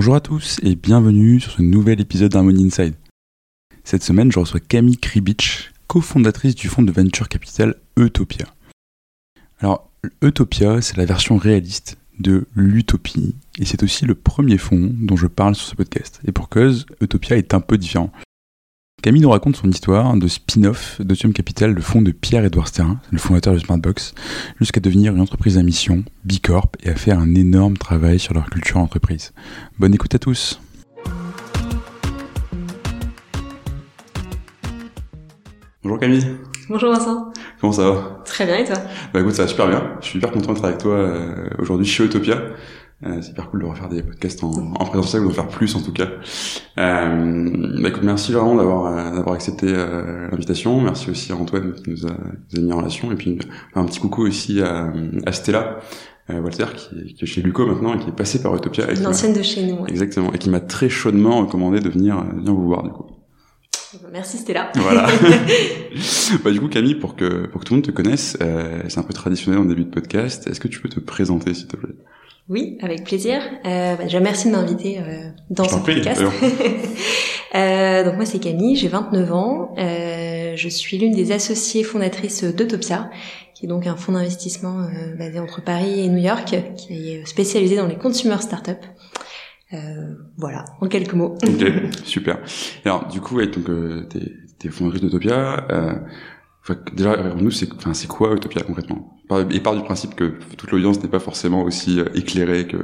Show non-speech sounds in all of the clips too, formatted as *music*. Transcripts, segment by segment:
Bonjour à tous et bienvenue sur ce nouvel épisode d'Harmony Inside. Cette semaine, je reçois Camille Kribich, cofondatrice du fonds de venture capital Eutopia. Alors, Eutopia, c'est la version réaliste de l'utopie et c'est aussi le premier fonds dont je parle sur ce podcast. Et pour cause, Eutopia est un peu différent. Camille nous raconte son histoire de spin-off d'Otium Capital, le fonds de Pierre-Édouard Sterrin, le fondateur de Smartbox, jusqu'à devenir une entreprise à mission, Bicorp, et à faire un énorme travail sur leur culture entreprise. Bonne écoute à tous Bonjour Camille Bonjour Vincent Comment ça va? Très bien et toi? Bah écoute, ça va super bien. Je suis hyper content d'être avec toi euh, aujourd'hui chez Utopia. Euh, c'est hyper cool de refaire des podcasts en, en présentiel, ou d'en faire plus en tout cas. Euh, bah écoute, merci vraiment d'avoir euh, d'avoir accepté euh, l'invitation. Merci aussi à Antoine qui nous a, nous a mis en relation. Et puis un petit coucou aussi à, à Stella. Walter qui est, qui est, chez Luco maintenant et qui est passé par Utopia. Une ancienne de chez nous. Ouais. Exactement. Et qui m'a très chaudement recommandé de venir, venir vous voir du coup. Merci Stella. Voilà. *laughs* bah, du coup Camille, pour que pour que tout le monde te connaisse, euh, c'est un peu traditionnel en début de podcast. Est-ce que tu peux te présenter s'il te plaît? Oui, avec plaisir. Euh, bah, déjà merci de m'inviter euh, dans ce podcast. *laughs* euh, donc moi c'est Camille, j'ai 29 ans. Euh, je suis l'une des associées fondatrices d'Eutopia, qui est donc un fonds d'investissement euh, basé entre Paris et New York, qui est spécialisé dans les consumer startups. Euh, voilà, en quelques mots. Ok, super. Alors, du coup, ouais, donc, euh, t'es, t'es fondatrice d'Utopia. Euh, déjà, nous, c'est, enfin, c'est quoi Utopia concrètement? Et part du principe que toute l'audience n'est pas forcément aussi euh, éclairée que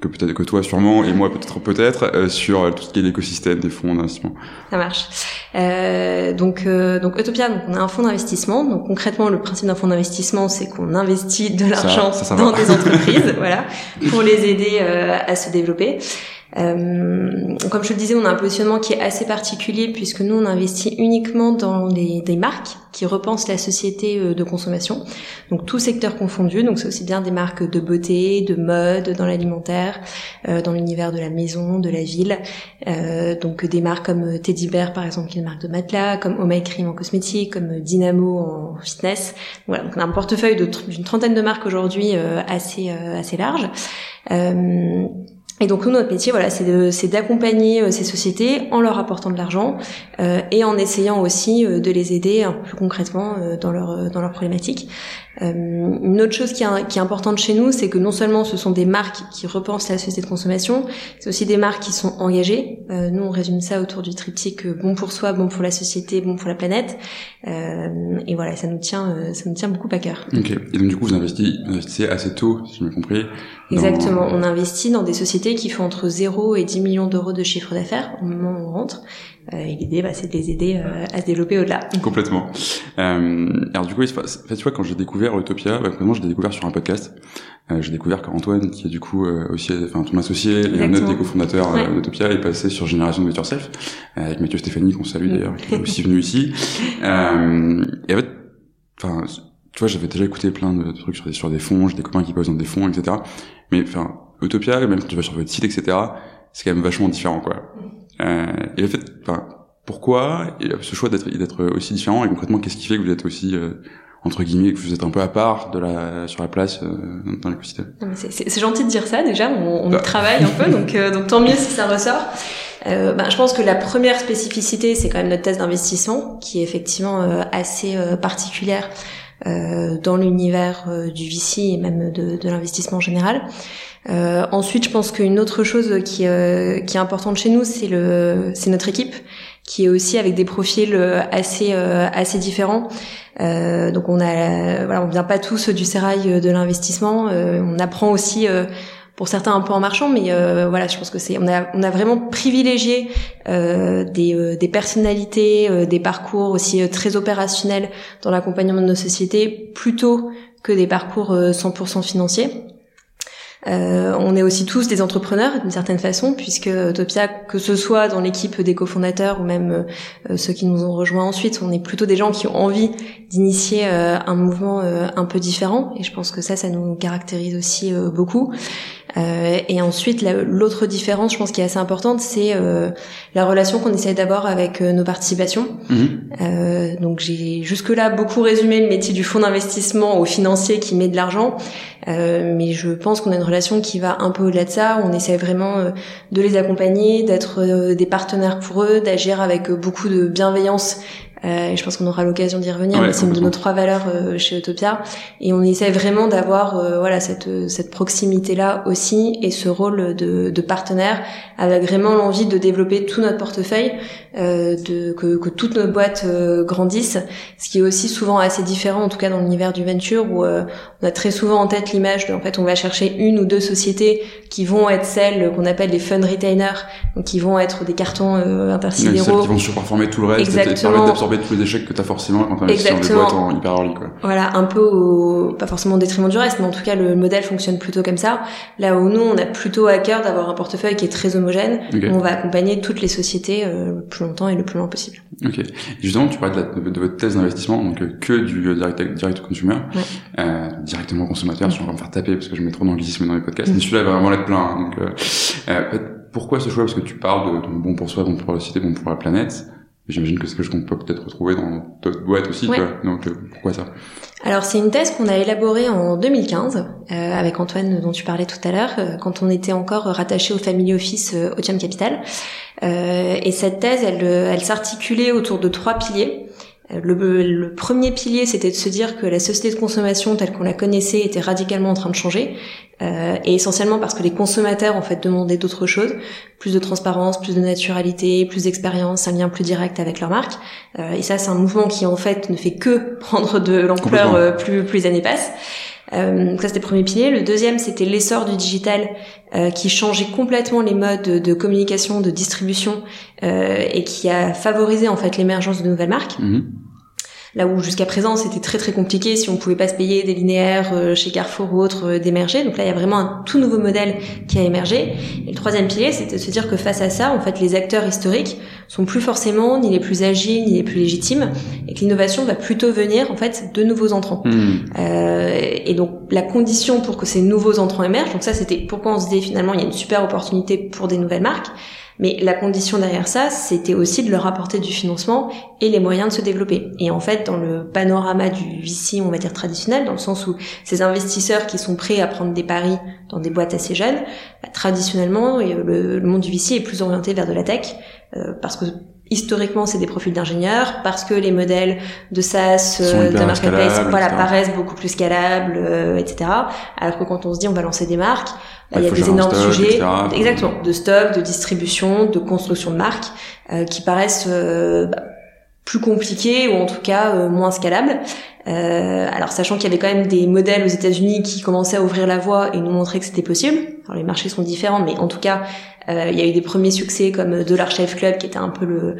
que peut-être que toi, sûrement, et moi peut-être peut-être euh, sur tout ce qui est l'écosystème des fonds d'investissement. Ça marche. Euh, donc, euh, donc Utopia, donc on a un fonds d'investissement. Donc concrètement, le principe d'un fonds d'investissement, c'est qu'on investit de l'argent dans des entreprises, *laughs* voilà, pour les aider à se développer. Euh, comme je le disais, on a un positionnement qui est assez particulier puisque nous on investit uniquement dans des, des marques qui repensent la société euh, de consommation, donc tout secteur confondu. Donc c'est aussi bien des marques de beauté, de mode, dans l'alimentaire, euh, dans l'univers de la maison, de la ville. Euh, donc des marques comme Teddy Bear par exemple, qui est une marque de matelas, comme Oh My Cream en cosmétique, comme Dynamo en fitness. Voilà, donc on a un portefeuille d'une trentaine de marques aujourd'hui euh, assez assez large. Euh, et donc nous, notre métier, voilà, c'est d'accompagner euh, ces sociétés en leur apportant de l'argent euh, et en essayant aussi euh, de les aider un peu plus concrètement euh, dans leur dans leurs problématiques. Euh, une autre chose qui est, qui est importante chez nous, c'est que non seulement ce sont des marques qui repensent la société de consommation, c'est aussi des marques qui sont engagées. Euh, nous, on résume ça autour du triptyque bon pour soi, bon pour la société, bon pour la planète. et voilà, ça nous tient, ça nous tient beaucoup à cœur. Ok. Et donc du coup, vous investissez, vous investissez assez tôt, si je me compris. Exactement. On investit dans des sociétés qui font entre 0 et 10 millions d'euros de chiffre d'affaires au moment où on rentre. Euh, et l'idée, bah, c'est de les aider euh, à se développer au-delà. Complètement. Euh, alors du coup, tu vois, quand j'ai découvert Utopia, bah, je l'ai découvert sur un podcast. Euh, j'ai découvert qu'Antoine, qui est du coup euh, aussi, enfin ton associé et un autre des cofondateurs ouais. d'Utopia, est passé sur Génération de Yourself avec Mathieu Stéphanie, qu'on salue d'ailleurs, qui est aussi *laughs* venu ici. Euh, et en fait, enfin, tu vois, j'avais déjà écouté plein de trucs sur des sur des fonds, j'ai des copains qui posent dans des fonds, etc. Mais enfin, Utopia, même quand tu vas sur votre site, etc. C'est quand même vachement différent, quoi. Euh, et en fait, enfin, pourquoi ce choix d'être d'être aussi différent et concrètement, qu'est-ce qui fait que vous êtes aussi euh, entre guillemets que vous êtes un peu à part de la sur la place euh, dans l'écosystème? C'est gentil de dire ça déjà. On, on bah. travaille un peu, *laughs* donc euh, donc tant mieux si ça ressort. Euh, ben, je pense que la première spécificité, c'est quand même notre thèse d'investissement, qui est effectivement euh, assez euh, particulière dans l'univers du VC et même de, de l'investissement en général. Euh, ensuite, je pense qu'une autre chose qui, euh, qui est importante chez nous, c'est le, c'est notre équipe, qui est aussi avec des profils assez, euh, assez différents. donc on a, voilà, on vient pas tous du sérail de l'investissement. on apprend aussi pour certains un peu en marchant, mais euh, voilà, je pense que c'est on a on a vraiment privilégié euh, des, euh, des personnalités, des parcours aussi très opérationnels dans l'accompagnement de nos sociétés, plutôt que des parcours 100% financiers. Euh, on est aussi tous des entrepreneurs d'une certaine façon, puisque Utopia, que ce soit dans l'équipe des cofondateurs ou même euh, ceux qui nous ont rejoints ensuite, on est plutôt des gens qui ont envie d'initier euh, un mouvement un peu différent. Et je pense que ça, ça nous caractérise aussi beaucoup. Euh, et ensuite, l'autre différence, je pense, qui est assez importante, c'est euh, la relation qu'on essaie d'avoir avec euh, nos participations. Mhm. donc, j'ai jusque-là beaucoup résumé le métier du fonds d'investissement au financier qui met de l'argent, mais je pense qu'on a une relation qui va un peu au-delà de ça. On essaie vraiment de les accompagner, d'être des partenaires pour eux, d'agir avec beaucoup de bienveillance euh, je pense qu'on aura l'occasion d'y revenir, mais c'est une de nos trois valeurs euh, chez Utopia. Et on essaie vraiment d'avoir euh, voilà cette, cette proximité-là aussi et ce rôle de, de partenaire avec vraiment l'envie de développer tout notre portefeuille, de, que, que toutes nos boîtes grandissent, ce qui est aussi souvent assez différent, en tout cas dans l'univers du venture, où on a très souvent en tête l'image de, en fait, on va chercher une ou deux sociétés qui vont être celles qu'on appelle les fund retainers, donc qui vont être des cartons intersidéraux. Qui vont surperformer tout le reste Exactement. et absorber tous les échecs que tu as forcément quand tu dans des boîtes en hyper early quoi. Voilà, un peu au, pas forcément au détriment du reste, mais en tout cas le modèle fonctionne plutôt comme ça. Là où nous on a plutôt à cœur d'avoir un portefeuille qui est très homogène, où on va accompagner toutes les sociétés euh, le plus longtemps et le plus loin possible. OK. Justement, tu parlais de, de, votre thèse d'investissement donc euh, que du euh, direct direct consumer, ouais. euh, directement au consommateur, je vais me faire taper parce que je mets trop d'anglicisme dans les podcasts, mais celui-là va vraiment être plein. Hein, donc euh, pourquoi ce choix? Parce que tu parles de, de bon pour soi, bon pour la société, bon pour la planète. J'imagine que c'est quelque chose qu'on peut peut-être retrouver dans d'autres boîtes aussi. Donc euh, pourquoi ça? Alors c'est une thèse qu'on a élaborée en 2015 euh, avec Antoine dont tu parlais tout à l'heure, euh, quand on était encore rattaché au Family Office euh, Otium Capital. et cette thèse, elle, elle s'articulait autour de trois piliers. Le, le, premier pilier, c'était de se dire que la société de consommation telle qu'on la connaissait était radicalement en train de changer, euh, et essentiellement parce que les consommateurs en fait demandaient d'autres choses, plus de transparence, plus de naturalité, plus d'expérience, un lien plus direct avec leur marque. Euh, et ça, c'est un mouvement qui en fait ne fait que *laughs* prendre de l'ampleur euh, plus plus années passent. Euh, ça c'était le premier pilier. Le deuxième c'était l'essor du digital euh, qui changeait complètement les modes de, communication, de distribution euh, et qui a favorisé en fait l'émergence de nouvelles marques. Mhm. Là où jusqu'à présent c'était très très compliqué si on pouvait pas se payer des linéaires euh, chez Carrefour ou autres euh, d'émerger. Donc là il y a vraiment un tout nouveau modèle qui a émergé. Et le troisième pilier c'était de se dire que face à ça, en fait les acteurs historiques sont plus forcément ni les plus agiles ni les plus légitimes et que l'innovation va plutôt venir en fait de nouveaux entrants. Hmm. Euh, et donc la condition pour que ces nouveaux entrants émergent, donc ça c'était pourquoi on se disait finalement il y a une super opportunité pour des nouvelles marques mais la condition derrière ça, c'était aussi de leur apporter du financement et les moyens de se développer. Et en fait, dans le panorama du VC, on va dire traditionnel, dans le sens où ces investisseurs qui sont prêts à prendre des paris dans des boîtes assez jeunes, bah, traditionnellement, le, monde du VC est plus orienté vers de la tech, euh, parce que historiquement c'est des profils d'ingénieurs parce que les modèles de SaaS euh, de marketplace voilà paraissent beaucoup plus scalables euh, etc alors que quand on se dit on va lancer des marques il y a des énormes sujets. exactement. De stock de distribution de construction de marques euh, qui paraissent bah, plus compliqués ou en tout cas moins scalables. Alors sachant qu'il y avait quand même des modèles aux États-Unis qui commençaient à ouvrir la voie et nous montrer que c'était possible. Alors les marchés sont différents mais en tout cas euh, il y a eu des premiers succès comme Dollar Shave Club qui était un peu le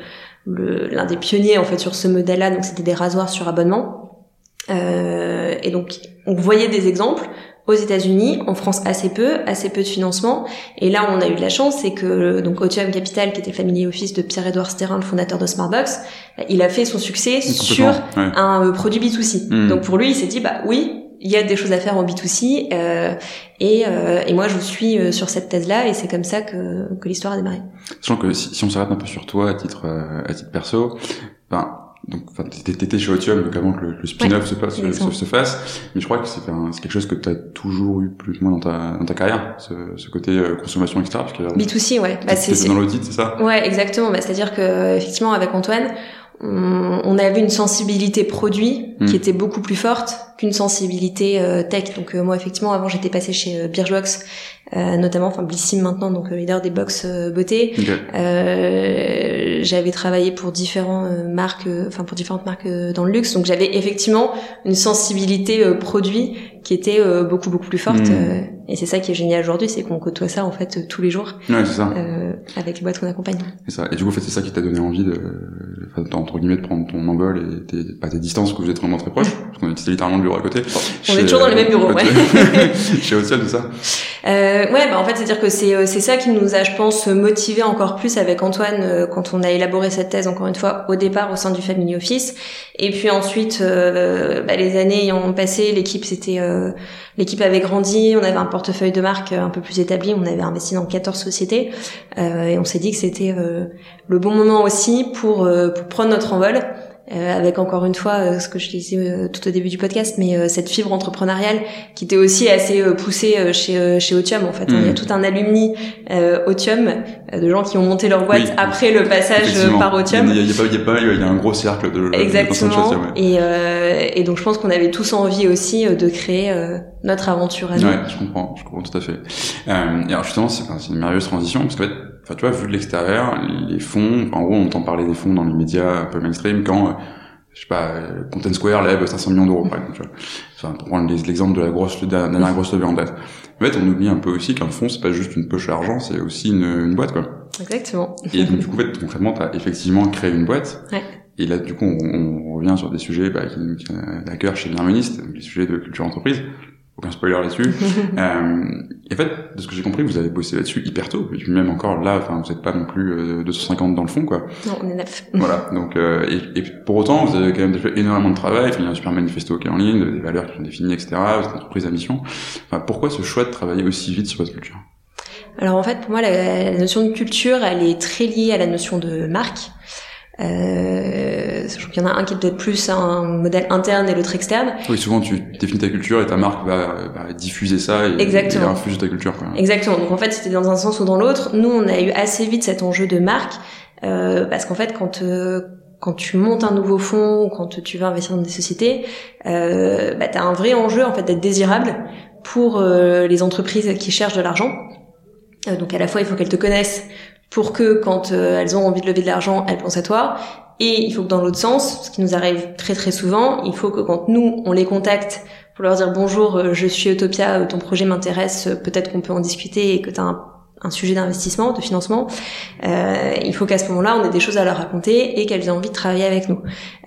l'un des pionniers en fait sur ce modèle-là. Donc c'était des rasoirs sur abonnement. Euh, et donc on voyait des exemples aux États-Unis, en France assez peu, assez peu de financement. Et là, on a eu de la chance, c'est que donc Otium Capital, qui était le family office de Pierre-Édouard Sterrin, le fondateur de Smartbox, il a fait son succès sur un euh, produit B2C. Hmm. Donc pour lui, il s'est dit bah oui, il y a des choses à faire en B2C euh, et, euh, et moi je suis euh, sur cette thèse là et c'est comme ça que, que l'histoire a démarré. Sachant que si, si on s'arrête un peu sur toi à titre euh, à titre perso, ben donc t'étais chez Otium donc avant que le, spin-off se, passe, se, se, fasse, mais je crois que c'est quelque chose que tu as toujours eu plus ou moins dans ta dans ta carrière, ce, ce côté euh, consommation etc. Parce que, B2C ouais. Bah, c'est dans l'audit c'est ça? Ouais exactement. Bah, c'est à dire que effectivement avec Antoine on, avait une sensibilité produit qui hmm. était beaucoup plus forte qu'une sensibilité euh, tech. Donc euh, moi effectivement avant j'étais passée chez euh, Birchbox notamment, enfin Blissim maintenant donc leader des box beauté. j'avais travaillé pour différentes marques, enfin pour différentes marques dans le luxe. Donc j'avais effectivement une sensibilité produit qui était beaucoup beaucoup plus forte. Hmm. et c'est ça qui est génial aujourd'hui, c'est qu'on côtoie ça en fait tous les jours avec les boîtes qu'on accompagne. C'est ça. Et du coup en fait c'est ça qui t'a donné envie de entre guillemets de prendre ton envol et tes, pas tes distances que vous êtes vraiment très proches parce qu'on était littéralement le bureau à côté. On est toujours dans les mêmes bureaux, *laughs* ouais. Chez Otiel, tout ça? euh, Ouais, bah en fait, c'est-à-dire que c'est c'est ça qui nous a, je pense, motivé encore plus avec Antoine quand on a élaboré cette thèse. Encore une fois, au départ au sein du Family Office, et puis ensuite, bah, les années ayant passé, l'équipe c'était l'équipe avait grandi, on avait un portefeuille de marque un peu plus établi, on avait investi dans 14 sociétés, et on s'est dit que c'était le bon moment aussi pour pour prendre notre envol. Euh, avec encore une fois euh, ce que je disais euh, tout au début du podcast, mais cette fibre entrepreneuriale qui était aussi assez poussée chez chez Otium en fait. Il y a tout un alumni Otium de gens qui ont monté leur boîte après le passage par Otium. Il y a, il y a pas, il y a un gros cercle de exactement. et et donc je pense qu'on avait tous envie aussi de créer notre aventure à nous. Ouais, je comprends, je comprends tout à fait. Euh, et alors justement, c'est une merveilleuse transition parce que enfin tu vois, vu de l'extérieur, les fonds, en gros, on entend parler des fonds dans les médias un peu mainstream quand, euh, je sais pas, euh, Content Square lève 500 millions d'euros, par exemple. Tu vois. Enfin, pour prendre l'exemple de la grosse, de la dernière grosse levée en date. En fait, on oublie un peu aussi qu'un fonds, c'est pas juste une poche d'argent, c'est aussi une, une, boîte, quoi. Exactement. Et donc, du coup, en fait, concrètement, t'as effectivement créé une boîte. Ouais. Et là, du coup, on, on, revient sur des sujets bah, qui nous tiennent à cœur chez Bienveniste, les sujets de culture entreprise aucun spoiler là-dessus. *laughs* euh, et en fait, de ce que j'ai compris, vous avez bossé là-dessus hyper tôt, et puis même encore là, enfin, vous n'êtes pas non plus euh, 250 dans le fond, quoi. Non, on est neuf. *laughs* voilà. Donc, euh, et, et, pour autant, vous avez quand même fait énormément de travail. il y a un super manifesto qui est en ligne, des valeurs qui sont définies, etc. Vous êtes une entreprise à mission. Enfin, pourquoi ce choix de travailler aussi vite sur votre culture? Alors en fait, pour moi, la, la, notion de culture, elle est très liée à la notion de marque. Euh, sachant qu'il y en a un qui est peut-être plus un modèle interne et l'autre externe. Oui, souvent tu définis ta culture et ta marque va, va diffuser ça et, Exactement. et infuser ta culture. Quoi. Exactement. Donc en fait, c'était dans un sens ou dans l'autre. Nous, on a eu assez vite cet enjeu de marque euh, parce qu'en fait, quand euh, quand tu montes un nouveau fonds ou quand tu vas investir dans des sociétés, euh, bah, tu as un vrai enjeu en fait d'être désirable pour euh, les entreprises qui cherchent de l'argent. Euh, donc à la fois, il faut qu'elles te connaissent pour que quand euh, elles ont envie de lever de l'argent, elles pensent à toi. Et il faut que dans l'autre sens, ce qui nous arrive très très souvent, il faut que quand nous, on les contacte pour leur dire bonjour, euh, je suis Utopia, euh, ton projet m'intéresse, peut-être qu'on peut en discuter et que tu as un un sujet d'investissement, de financement, euh, il faut qu'à ce moment-là, on ait des choses à leur raconter et qu'elles aient envie de travailler avec nous.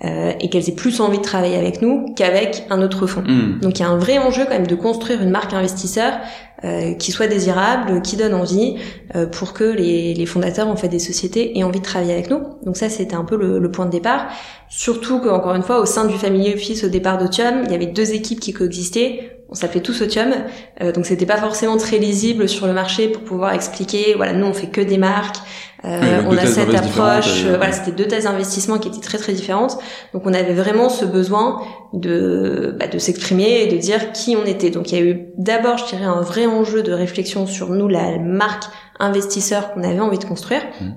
Euh, et qu'elles aient plus envie de travailler avec nous qu'avec un autre fonds. Hmm. Donc il y a un vrai enjeu quand même de construire une marque investisseur euh, qui soit désirable, qui donne envie, euh, pour que les, les, fondateurs en fait des sociétés aient envie de travailler avec nous. Donc ça, c'était un peu le, le, point de départ. Surtout qu'encore une fois, au sein du Family Office au départ d'Otium, il y avait deux équipes qui coexistaient on s'appelait tous Otium, euh, donc c'était pas forcément très lisible sur le marché pour pouvoir expliquer. Voilà, nous on fait que des marques, euh, on a cette approche. Euh, voilà, c'était deux thèses d'investissement qui étaient très très différentes. Donc on avait vraiment ce besoin de bah, de s'exprimer et de dire qui on était. Donc il y a eu d'abord, je dirais, un vrai enjeu de réflexion sur nous, la marque investisseur qu'on avait envie de construire. Mmh.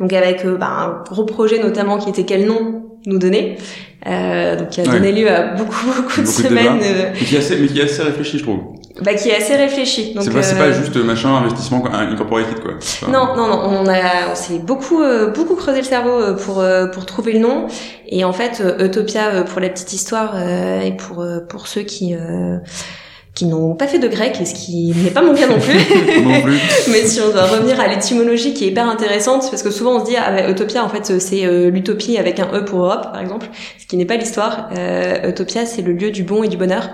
Donc avec euh, bah, un gros projet notamment qui était quel nom nous donner. Euh, donc qui a donné lieu à beaucoup *laughs* beaucoup de semaines. Euh, mais, qui est assez, mais qui est assez réfléchi, je trouve. Bah qui est assez réfléchi. C'est pas, pas juste machin investissement incorporated quoi. non non non, on a on s'est beaucoup beaucoup creusé le cerveau pour pour trouver le nom et en fait Utopia pour la petite histoire et pour pour ceux qui qui n'ont pas fait de grec, et ce qui n'est pas mon cas non plus. *laughs* non plus. *laughs* Mais si on doit revenir à l'étymologie qui est hyper intéressante, parce que souvent on se dit, ah, bah, Utopia, en fait, c'est euh, l'utopie avec un E pour Europe, par exemple, ce qui n'est pas l'histoire. Euh, Utopia, c'est le lieu du bon et du bonheur.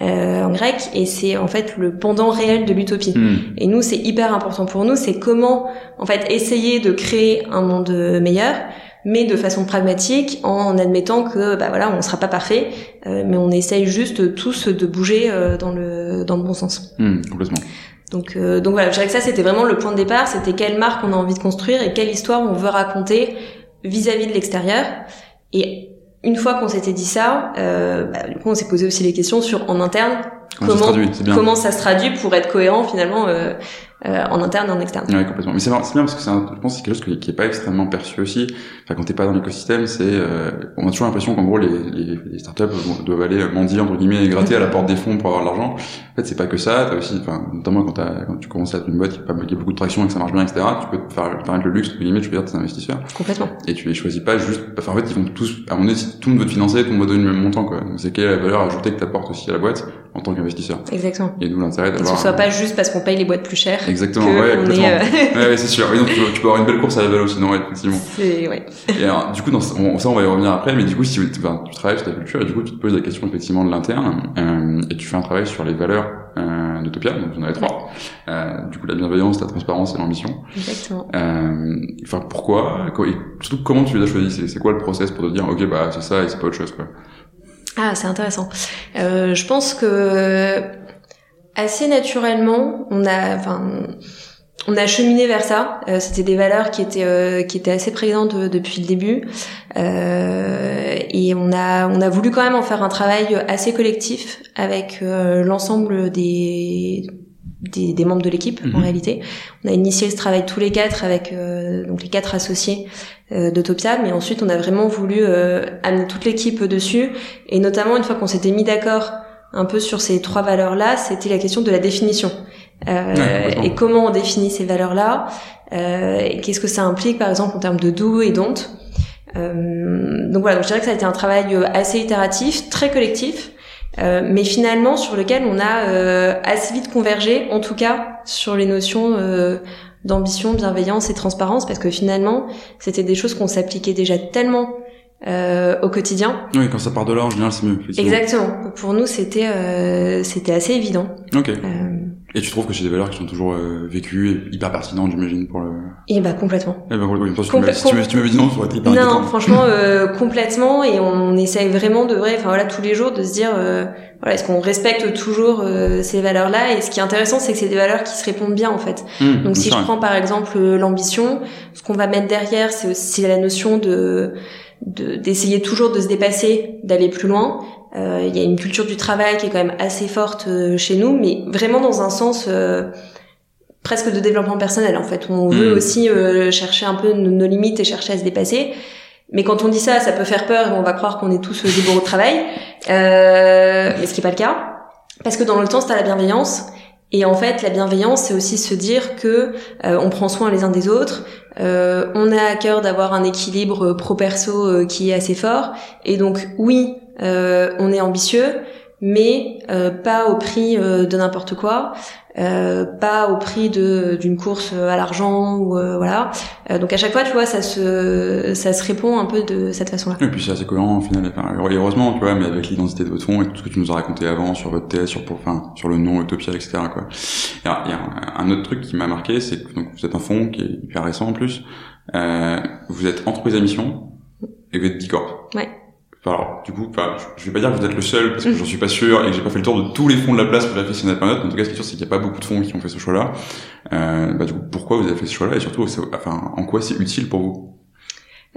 Euh, en grec et c'est en fait le pendant réel de l'utopie. Hmm. Et nous c'est hyper important pour nous, c'est comment en fait essayer de créer un monde meilleur mais de façon pragmatique, en admettant que bah voilà, on sera pas parfait, euh, mais on essaye juste tous de bouger euh, dans le dans le bon sens. Mmh, complètement. Donc euh, donc voilà, je dirais que ça c'était vraiment le point de départ, c'était quelle marque on a envie de construire et quelle histoire on veut raconter vis-à-vis de l'extérieur. Et une fois qu'on s'était dit ça, bah, du coup on s'est posé aussi les questions sur en interne comment comment ça, traduit, comment ça se traduit pour être cohérent finalement euh, en interne et en externe. Oui, complètement. Mais c'est bien, parce que c'est je pense que c'est quelque chose qui, est pas extrêmement perçu aussi. Enfin, quand t'es pas dans l'écosystème, c'est, euh, on a toujours l'impression qu'en gros les, les, les, startups doivent aller mendier entre guillemets et gratter à la porte des fonds pour avoir de l'argent. En fait, c'est pas que ça. T'as aussi, enfin, notamment quand, as, quand tu commences à être une boîte qui a, qui a beaucoup de traction et que ça marche bien, etc. Tu peux te faire permettre le luxe entre guillemets, tu peux dire tes investisseurs. Complètement. Et tu les choisis pas juste. Enfin, en fait, ils vont tous. À mon avis, tout le monde veut te financer, tout le monde va donner le même montant, quoi. Donc, c'est quelle est la valeur ajoutée que t'apportes aussi à la boîte en tant qu'investisseur. Exactement. Et nous l'intérêt d'avoir. Que ce soit pas juste parce qu'on paye les boîtes plus chères Exactement, ouais, complètement. ouais, c'est sûr. *laughs* donc, tu, peux avoir une belle course à la vélo, sinon, ouais, effectivement. C'est, ouais. Et alors, du coup, dans, ça, on va y revenir après, mais du coup, si tu travailles sur ta culture, et du coup, tu te poses la question, effectivement, de l'interne, et tu fais un travail sur les valeurs euh, d'Utopia, donc j'en avais trois. Euh, du coup, la bienveillance, la transparence et l'ambition. Exactement. Euh, enfin, pourquoi et Surtout, comment tu les as choisis? C'est quoi le process pour te dire, ok, bah c'est ça et c'est pas autre chose, quoi? Ah, c'est intéressant. Euh, je pense que assez naturellement, on a, enfin, on a cheminé vers ça. Euh, C'était des valeurs qui étaient euh, qui étaient assez présentes euh, depuis le début, euh, et on a on a voulu quand même en faire un travail assez collectif avec euh, l'ensemble des, des, des membres de l'équipe en mhm. réalité. On a initié ce travail tous les quatre avec donc les quatre associés d'Autopia, mais ensuite on a vraiment voulu amener toute l'équipe dessus, et notamment une fois qu'on s'était mis d'accord un peu sur ces trois valeurs-là, c'était la question de la définition. Euh, et comment on définit ces valeurs-là euh, et qu'est-ce que ça implique par exemple en termes de do et don't. Euh, donc voilà, donc je dirais que ça a été un travail assez itératif, très collectif, euh, mais finalement sur lequel on a euh, assez vite convergé, en tout cas sur les notions d'ambition, bienveillance et transparence, parce que finalement c'était des choses qu'on s'appliquait déjà tellement euh, au quotidien. Oui, quand ça part de là, en général, c'est mieux. Exactement. Pour nous, c'était euh, c'était assez évident. Ok. Euh, et tu trouves que c'est des valeurs qui sont toujours euh, vécues et hyper pertinentes, j'imagine, pour le... Et bah complètement. Eh ben, oui, si, tu m'avais dit non, ça aurait été hyper Non, franchement, *laughs* euh, complètement. Et on essaye vraiment de vrai, enfin voilà, tous les jours, de se dire, euh, voilà, est-ce qu'on respecte toujours euh, ces valeurs-là? Et ce qui est intéressant, c'est que c'est des valeurs qui se répondent bien, en fait. Mmh, Donc si je prends par exemple l'ambition, ce qu'on va mettre derrière, c'est aussi la notion de d'essayer toujours de se dépasser, d'aller plus loin, euh, il y a une culture du travail qui est quand même assez forte euh, chez nous, mais vraiment dans un sens euh, presque de développement personnel en fait. On veut hmm. aussi chercher un peu nos, limites et chercher à se dépasser. Mais quand on dit ça, ça peut faire peur et on va croire qu'on est tous des bourreaux de travail, mais ce qui est pas le cas. Parce que dans le temps, c'est à la bienveillance. Et en fait, la bienveillance, c'est aussi se dire que on prend soin les uns des autres, on a à cœur d'avoir un équilibre pro-perso qui est assez fort. Et donc, oui, euh, on est ambitieux, mais euh, pas au prix euh, de n'importe quoi, pas au prix de d'une course à l'argent ou voilà. donc à chaque fois, tu vois, ça se ça se répond un peu de cette façon-là. Et puis c'est assez cohérent au final. Enfin, heureusement, tu vois, mais avec l'identité de votre fond et tout ce que tu nous as raconté avant sur votre thèse, sur enfin sur le nom Utopia, etc. Quoi. Il y a, un, autre truc qui m'a marqué, c'est que donc, vous êtes un fond qui est hyper récent en plus. vous êtes entreprise à mission et vous êtes Bicorp. Ouais alors, du coup, enfin, je vais pas dire que vous êtes le seul parce que j'en suis pas sûr et que j'ai pas fait le tour de tous les fonds de la place pour la fait en En tout cas, ce qui est sûr, c'est qu'il y a pas beaucoup de fonds qui ont fait ce choix-là. Euh, bah, du coup, pourquoi vous avez fait ce choix-là et surtout, enfin, en quoi c'est utile pour vous?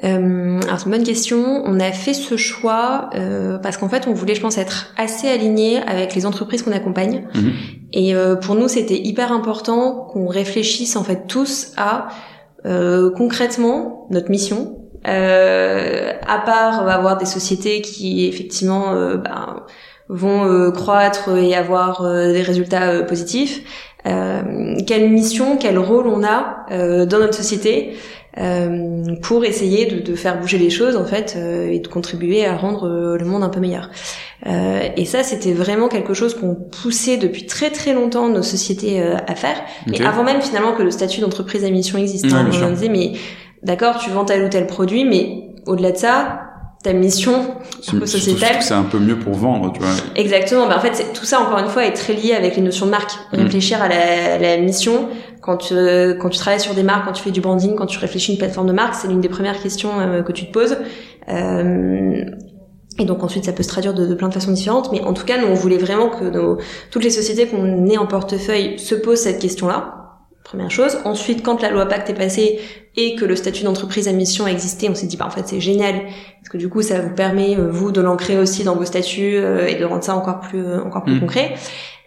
Euh, alors c'est une bonne question. On a fait ce choix euh, parce qu'en fait on voulait, je pense, être assez aligné avec les entreprises qu'on accompagne. Mhm. Et euh, pour nous, c'était hyper important qu'on réfléchisse en fait tous à euh, concrètement notre mission, euh, à part avoir des sociétés qui effectivement euh, ben, vont euh, croître et avoir des résultats positifs, quelle mission, quel rôle on a dans notre société pour essayer de, de, faire bouger les choses en fait et de contribuer à rendre le monde un peu meilleur. et ça, c'était vraiment quelque chose qu'on poussait depuis très très longtemps nos sociétés à faire. Mais avant même finalement que le statut d'entreprise à mission existe, hein, on disait mais d'accord, tu vends tel ou tel produit, mais au-delà de ça, ta mission un peu sociétale. C'est un peu mieux pour vendre, tu vois. Exactement. Ben, en fait, tout ça, encore une fois, est très lié avec les notions de marque. Mm. Réfléchir à la, la, mission, quand tu, quand tu travailles sur des marques, quand tu fais du branding, quand tu réfléchis une plateforme de marque, c'est l'une des premières questions euh, que tu te poses. Euh, et donc ensuite, ça peut se traduire de, de, plein de façons différentes. Mais en tout cas, nous, on voulait vraiment que nos, toutes les sociétés qu'on ait en portefeuille se posent cette question-là Première chose. Ensuite, quand la loi Pacte est passée et que le statut d'entreprise à mission a existé, on s'est dit, bah, en fait, c'est génial. Parce que du coup, ça vous permet, euh, vous, de l'ancrer aussi dans vos statuts euh, et de rendre ça encore plus, euh, encore plus mm. concret.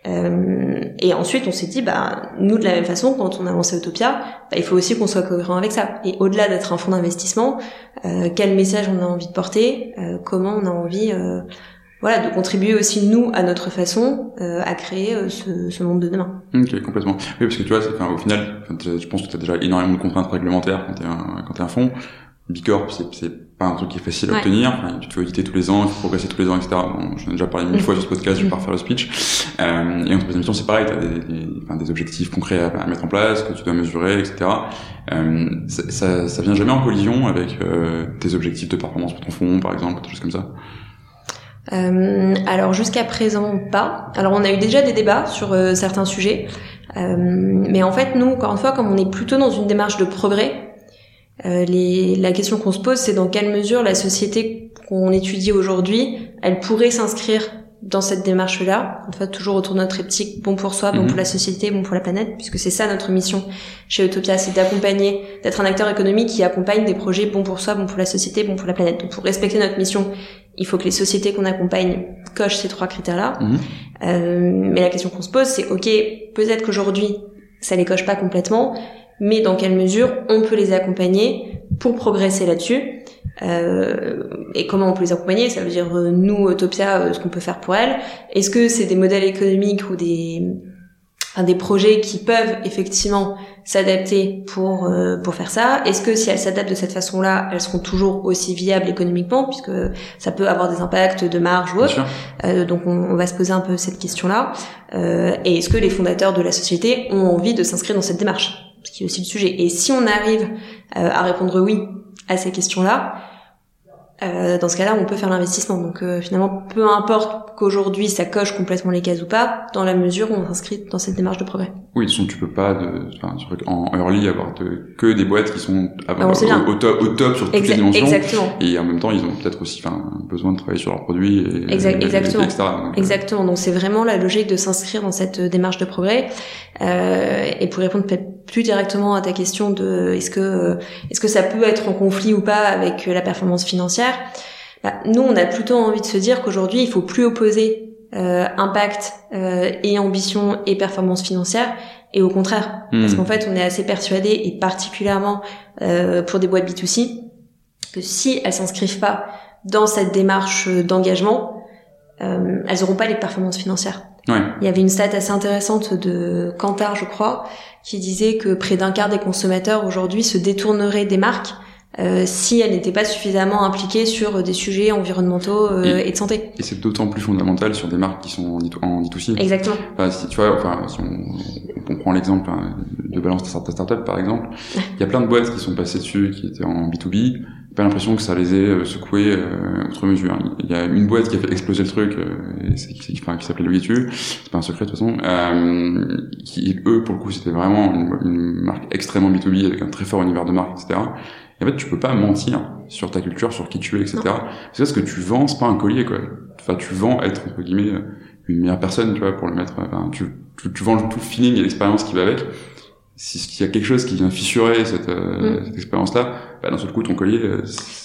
et ensuite, on s'est dit, bah, nous, de la même façon, quand on a lancé Utopia, bah, il faut aussi qu'on soit cohérent avec ça. Et au-delà d'être un fonds d'investissement, quel message on a envie de porter, comment on a envie voilà, de contribuer aussi nous à notre façon euh, à créer euh, ce, ce, monde de demain. Ok, complètement. Oui, parce que tu vois, enfin, au final, je pense que tu as déjà énormément de contraintes réglementaires quand tu es un, quand es un fonds. Bicorp, c'est pas un truc qui est facile à obtenir. Enfin, tu te fais auditer tous les ans, il faut progresser tous les ans, etc. Bon, j'en ai déjà parlé mille *laughs* fois sur ce podcast, je vais pas refaire le speech. Euh, et en troisième mission, c'est pareil, tu as des, des, enfin, des, objectifs concrets à, mettre en place, que tu dois mesurer, etc. Euh, ça, ça, vient jamais en collision avec euh, tes objectifs de performance pour ton fonds, par exemple, des choses comme ça? Euh, alors jusqu'à présent pas. Alors on a eu déjà des débats sur euh, certains sujets, euh, mais en fait nous, encore une fois, comme on est plutôt dans une démarche de progrès, les, la question qu'on se pose, c'est dans quelle mesure la société qu'on étudie aujourd'hui, elle pourrait s'inscrire dans cette démarche-là, en fait, toujours autour de notre éthique, bon pour soi, bon mhm. pour la société, bon pour la planète, puisque c'est ça notre mission chez Utopia, c'est d'accompagner, d'être un acteur économique qui accompagne des projets bon pour soi, bon pour la société, bon pour la planète. Donc pour respecter notre mission, il faut que les sociétés qu'on accompagne cochent ces trois critères-là. Mhm. Euh, mais la question qu'on se pose, c'est ok, peut-être qu'aujourd'hui ça les coche pas complètement, mais dans quelle mesure on peut les accompagner pour progresser là-dessus euh, et comment on peut les accompagner? Ça veut dire euh, nous, Utopia, euh, ce qu'on peut faire pour elles. Est-ce que c'est des modèles économiques ou des des projets qui peuvent effectivement s'adapter pour pour faire ça Est-ce que si elles s'adaptent de cette façon-là, elles seront toujours aussi viables économiquement puisque ça peut avoir des impacts de marge ou autre Donc on, on, va se poser un peu cette question-là. et est-ce que les fondateurs de la société ont envie de s'inscrire dans cette démarche? Ce qui est aussi le sujet. Et si on arrive à répondre oui à ces questions-là, euh, dans ce cas-là, on peut faire l'investissement. Donc euh, finalement, peu importe qu'aujourd'hui ça coche complètement les cases ou pas, dans la mesure où on s'inscrit dans cette démarche de progrès. Oui, de toute façon, tu peux pas de, enfin, en early avoir de, que des boîtes qui sont avant, ah, au, top, au top sur toutes les dimensions. Exactement. Et en même temps, ils ont peut-être aussi, besoin de travailler sur leurs produits et, exactement. etc. Euh, exactement. Donc c'est vraiment la logique de s'inscrire dans cette démarche de progrès. Euh, et pour répondre peut-être plus directement à ta question de est-ce que est-ce que ça peut être en conflit ou pas avec la performance financière bah, nous on a plutôt envie de se dire qu'aujourd'hui il faut plus opposer euh, impact euh, et ambition et performance financière et au contraire hmm. parce qu'en fait on est assez persuadé et particulièrement euh, pour des boîtes B2C que si elles s'inscrivent pas dans cette démarche d'engagement elles auront pas les performances financières Ouais. Il y avait une stat assez intéressante de Kantar, je crois, qui disait que près d'un quart des consommateurs aujourd'hui se détourneraient des marques euh, si elles n'étaient pas suffisamment impliquées sur des sujets environnementaux euh, et, de santé. Et c'est d'autant plus fondamental sur des marques qui sont en D2C. Exactement. Enfin, si tu vois, enfin, si on, on prend l'exemple hein, de Balance ta startup par exemple, il y a plein de boîtes qui sont passées dessus, qui étaient en B2B, pas l'impression que ça les ait euh, secoués euh, outre mesure. Il y a une boîte qui a fait exploser le truc, euh, qui, enfin, qui s'appelait Logitu, c'est pas un secret de toute façon, euh, qui eux pour le coup c'était vraiment une, une, marque extrêmement B2B avec un très fort univers de marque, etc. Et en fait tu peux pas mentir sur ta culture, sur qui tu es, etc. C'est ce que tu vends, c'est pas un collier quoi. Enfin tu vends être entre guillemets une meilleure personne, tu vois, pour le mettre. Enfin, tu, tu, tu vends tout le feeling et l'expérience qui va avec s'il y a quelque chose qui vient fissurer cette, euh, mm. cette expérience-là, bah, d'un seul coup, ton collier, euh,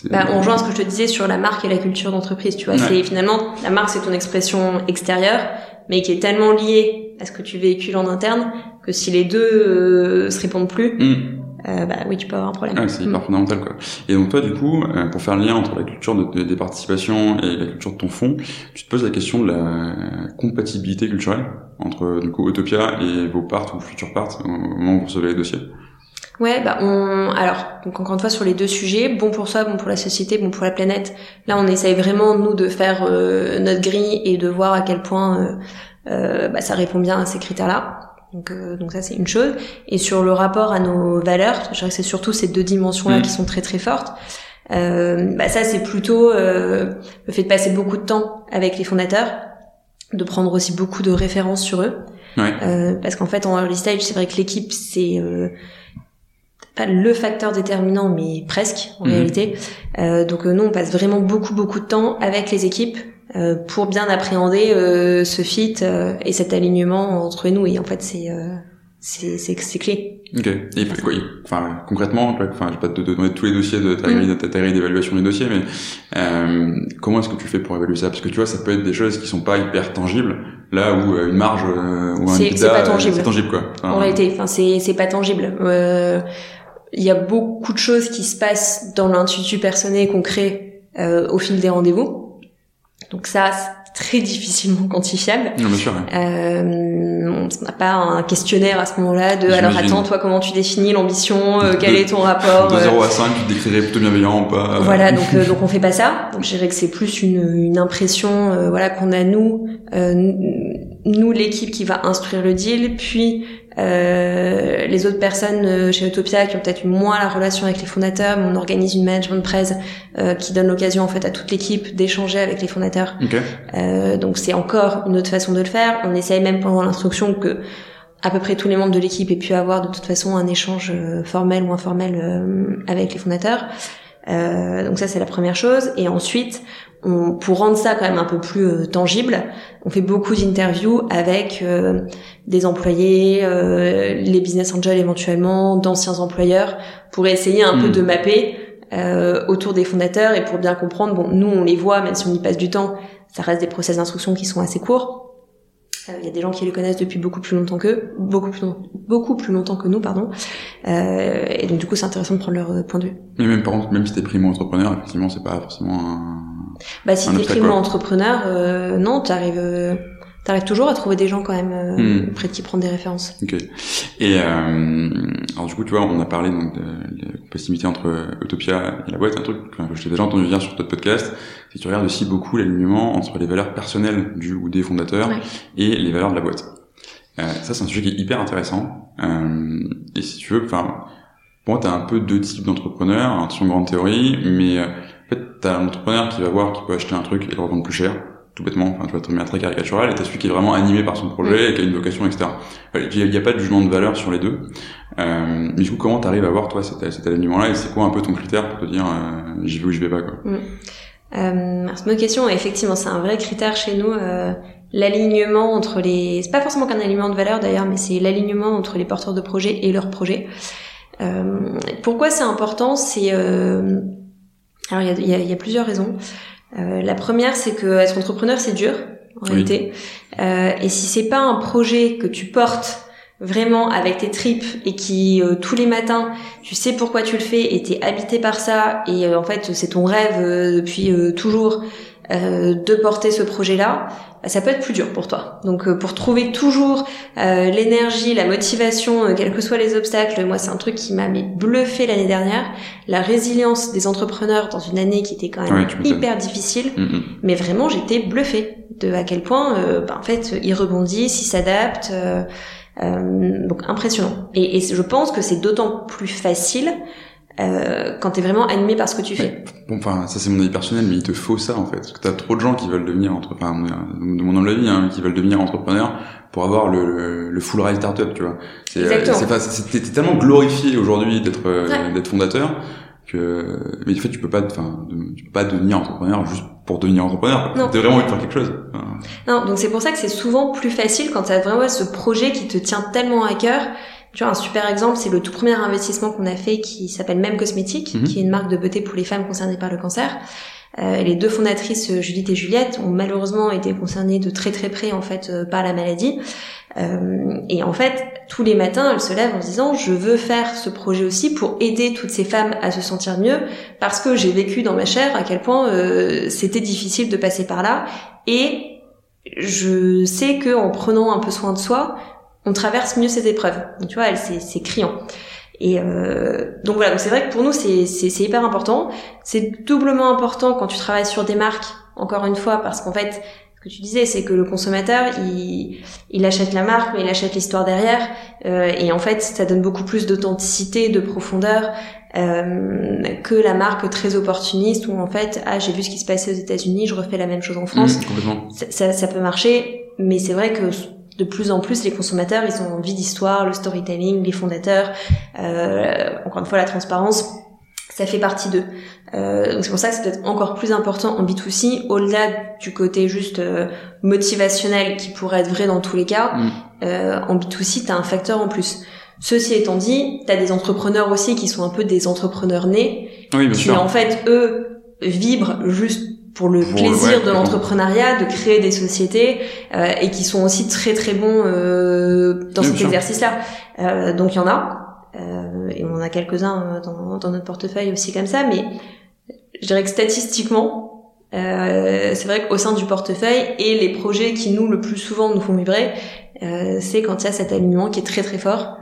bah, on rejoint ce que je te disais sur la marque et la culture d'entreprise, tu vois. C'est finalement, la marque, c'est ton expression extérieure, mais qui est tellement liée à ce que tu véhicules en interne, que si les deux euh, se répondent plus, mm euh, bah oui, tu peux avoir un problème. Ah, c'est hyper mm. fondamental, quoi. Et donc toi, du coup, euh, pour faire le lien entre la culture de, des participations et la culture de ton fonds, tu te poses la question de la compatibilité culturelle entre du coup Utopia et vos parts ou futurs parts au moment où vous recevez les dossiers? Ouais, bah on alors donc encore une fois sur les deux sujets, bon pour soi, bon pour la société, bon pour la planète. Là, on essaye vraiment nous de faire euh, notre grille et de voir à quel point euh, euh bah, ça répond bien à ces critères-là. Donc, euh, donc ça c'est une chose. Et sur le rapport à nos valeurs, je dirais que c'est surtout ces deux dimensions-là mm. qui sont très très fortes. Euh, bah ça c'est plutôt euh, le fait de passer beaucoup de temps avec les fondateurs, de prendre aussi beaucoup de références sur eux. Ouais. Euh, parce qu'en fait en early stage c'est vrai que l'équipe c'est euh, pas le facteur déterminant mais presque en mm. réalité. donc nous on passe vraiment beaucoup beaucoup de temps avec les équipes euh, pour bien appréhender euh, ce fit euh, et cet alignement entre nous et en fait c'est c'est c'est clé. Ok. Et quoi, enfin concrètement, enfin je vais pas te donner tous les dossiers de ta grille, mm. ta grille d'évaluation des dossiers, mais euh, comment est-ce que tu fais pour évaluer ça? Parce que tu vois, ça peut être des choses qui sont pas hyper tangibles, là où une marge ou un c'est pas tangible. c'est tangible quoi. en réalité, enfin c'est c'est pas tangible. Il y a beaucoup de choses qui se passent dans l'intuitu personnel qu'on crée au fil des rendez-vous donc ça, c'est très difficilement quantifiable. Non, bien sûr. Euh, on n'a pas un questionnaire à ce moment-là de alors attends, toi comment tu définis l'ambition, euh, quel est ton rapport De 0 euh, à 5, tu décrirais plutôt bienveillant ou pas Voilà, donc euh, *laughs* donc on fait pas ça. Donc je dirais que c'est plus une, une impression voilà qu'on a nous nous l'équipe qui va instruire le deal, puis euh, les autres personnes euh, chez Utopia qui ont peut-être moins la relation avec les fondateurs, mais on organise une management presse euh, qui donne l'occasion en fait à toute l'équipe d'échanger avec les fondateurs. Euh, donc c'est encore une autre façon de le faire. On essaye même pendant l'instruction que à peu près tous les membres de l'équipe aient pu avoir de toute façon un échange euh, formel ou informel avec les fondateurs. donc ça c'est la première chose. Et ensuite, on, pour rendre ça quand même un peu plus euh, tangible, on fait beaucoup d'interviews avec euh, des employés, euh, les business angels éventuellement, d'anciens employeurs, pour essayer un peu hmm. de mapper autour des fondateurs et pour bien comprendre. Bon, nous on les voit, même si on y passe du temps, ça reste des process d'instruction qui sont assez courts. Il y a des gens qui les connaissent depuis beaucoup plus longtemps qu'eux, beaucoup plus beaucoup plus longtemps que nous, pardon. Euh, et donc du coup, c'est intéressant de prendre leur point de vue. Mais même par contre, même si t'es primo entrepreneur, effectivement, c'est pas forcément un bah si t'es primo entrepreneur, euh, non, t'arrives euh, t'arrives toujours à trouver des gens quand même euh, hmm. près de qui prendre des références. Ok. Et euh, alors du coup, tu vois, on a parlé donc de, la possibilité entre Utopia et la boîte, un truc que je t'ai déjà entendu dire sur ton podcast, c'est que tu regardes aussi beaucoup l'alignement entre les valeurs personnelles du ou des fondateurs et les valeurs de la boîte. Euh, ça, c'est un sujet qui est hyper intéressant. Euh, et si tu veux, enfin, pour moi, t'as un peu deux types d'entrepreneurs, un sur grande théorie, mais t'as un entrepreneur qui va voir qu'il peut acheter un truc et le revendre plus cher, tout bêtement, enfin, tu vois, très bien, très caricatural, et t'as celui qui est vraiment animé par son projet et qui a une vocation, etc. Il n'y a, pas de jugement de valeur sur les deux. Euh, mais du coup, comment t'arrives à voir, toi, cet, cet alignement-là, et c'est quoi un peu ton critère pour te dire, euh, j'y vais ou j'y vais pas, quoi? Mm. euh, C'est une bonne question, effectivement, c'est un vrai critère chez nous, euh, l'alignement entre les... C'est pas forcément qu'un alignement de valeur, d'ailleurs, mais c'est l'alignement entre les porteurs de projets et leurs projets. Euh, pourquoi c'est important? C'est euh, alors il y a, y a, plusieurs raisons. Euh, la première, c'est que être entrepreneur, c'est dur en réalité. Euh, et si c'est pas un projet que tu portes vraiment avec tes tripes et qui euh, tous les matins tu sais pourquoi tu le fais et t'es habité par ça et euh, en fait c'est ton rêve euh, depuis toujours de porter ce projet là ça peut être plus dur pour toi. Donc euh, pour trouver toujours euh, l'énergie, la motivation, euh, quels que soient les obstacles, moi c'est un truc qui m'a bluffé l'année dernière, la résilience des entrepreneurs dans une année qui était quand même hyper difficile, mm, mm. mais vraiment j'étais bluffé de à quel point bah, en fait ils rebondissent, ils s'adaptent. donc impressionnant. Et, et je pense que c'est d'autant plus facile euh, quand t'es vraiment animé par ce que tu fais. Bon, enfin, ça c'est mon avis personnel, mais il te faut ça en fait, parce que t'as trop de gens qui veulent devenir entrepreneurs, de mon avis, hein, qui veulent devenir entrepreneurs pour avoir le, le, full ride startup, tu vois. C'est, euh, c'est t'es tellement glorifié aujourd'hui d'être euh, d'être fondateur que, mais en fait, tu peux pas, enfin, tu peux pas devenir entrepreneur juste pour devenir entrepreneur. Non. T'as vraiment envie de faire quelque chose. Non, donc c'est pour ça que c'est souvent plus facile quand t'as vraiment ce projet qui te tient tellement à cœur tu vois, un super exemple, c'est le tout premier investissement qu'on a fait qui s'appelle Même Cosmétique, mhm. qui est une marque de beauté pour les femmes concernées par le cancer. Euh, les deux fondatrices, euh, Judith et Juliette, ont malheureusement été concernées de très très près en fait euh, par la maladie. Euh, et en fait, tous les matins, elles se lèvent en se disant je veux faire ce projet aussi pour aider toutes ces femmes à se sentir mieux, parce que j'ai vécu dans ma chair à quel point euh, c'était difficile de passer par là. Et je sais que en prenant un peu soin de soi, on traverse mieux ces épreuves. tu vois, c'est criant. Et euh, donc voilà, donc c'est vrai que pour nous c'est hyper important. C'est doublement important quand tu travailles sur des marques. Encore une fois, parce qu'en fait, ce que tu disais, c'est que le consommateur, il, il achète la marque, mais il achète l'histoire derrière. Euh, et en fait, ça donne beaucoup plus d'authenticité, de profondeur euh, que la marque très opportuniste où en fait, ah j'ai vu ce qui se passait aux États-Unis, je refais la même chose en France. Mmh, ça, ça peut marcher, mais c'est vrai que de plus en plus les consommateurs ils ont envie d'histoire, le storytelling, les fondateurs, euh, encore une fois la transparence, ça fait partie d'eux. Euh, donc c'est pour ça que c'est peut-être encore plus important en B2C, au-delà du côté juste euh, motivationnel qui pourrait être vrai dans tous les cas. Mm. Euh, en B2C, tu as un facteur en plus. Ceci étant dit, tu as des entrepreneurs aussi qui sont un peu des entrepreneurs nés, qui en fait, eux, vibrent juste pour le plaisir de l'entrepreneuriat, de créer des sociétés euh, et qui sont aussi très très bons euh, dans cet exercice-là. Euh, donc il y en a. Euh, et on en a quelques-uns euh, dans, dans, notre portefeuille aussi comme ça, mais je dirais que statistiquement, euh, c'est vrai qu'au sein du portefeuille et les projets qui nous le plus souvent nous font vibrer, c'est quand il y a cet alignement qui est très très fort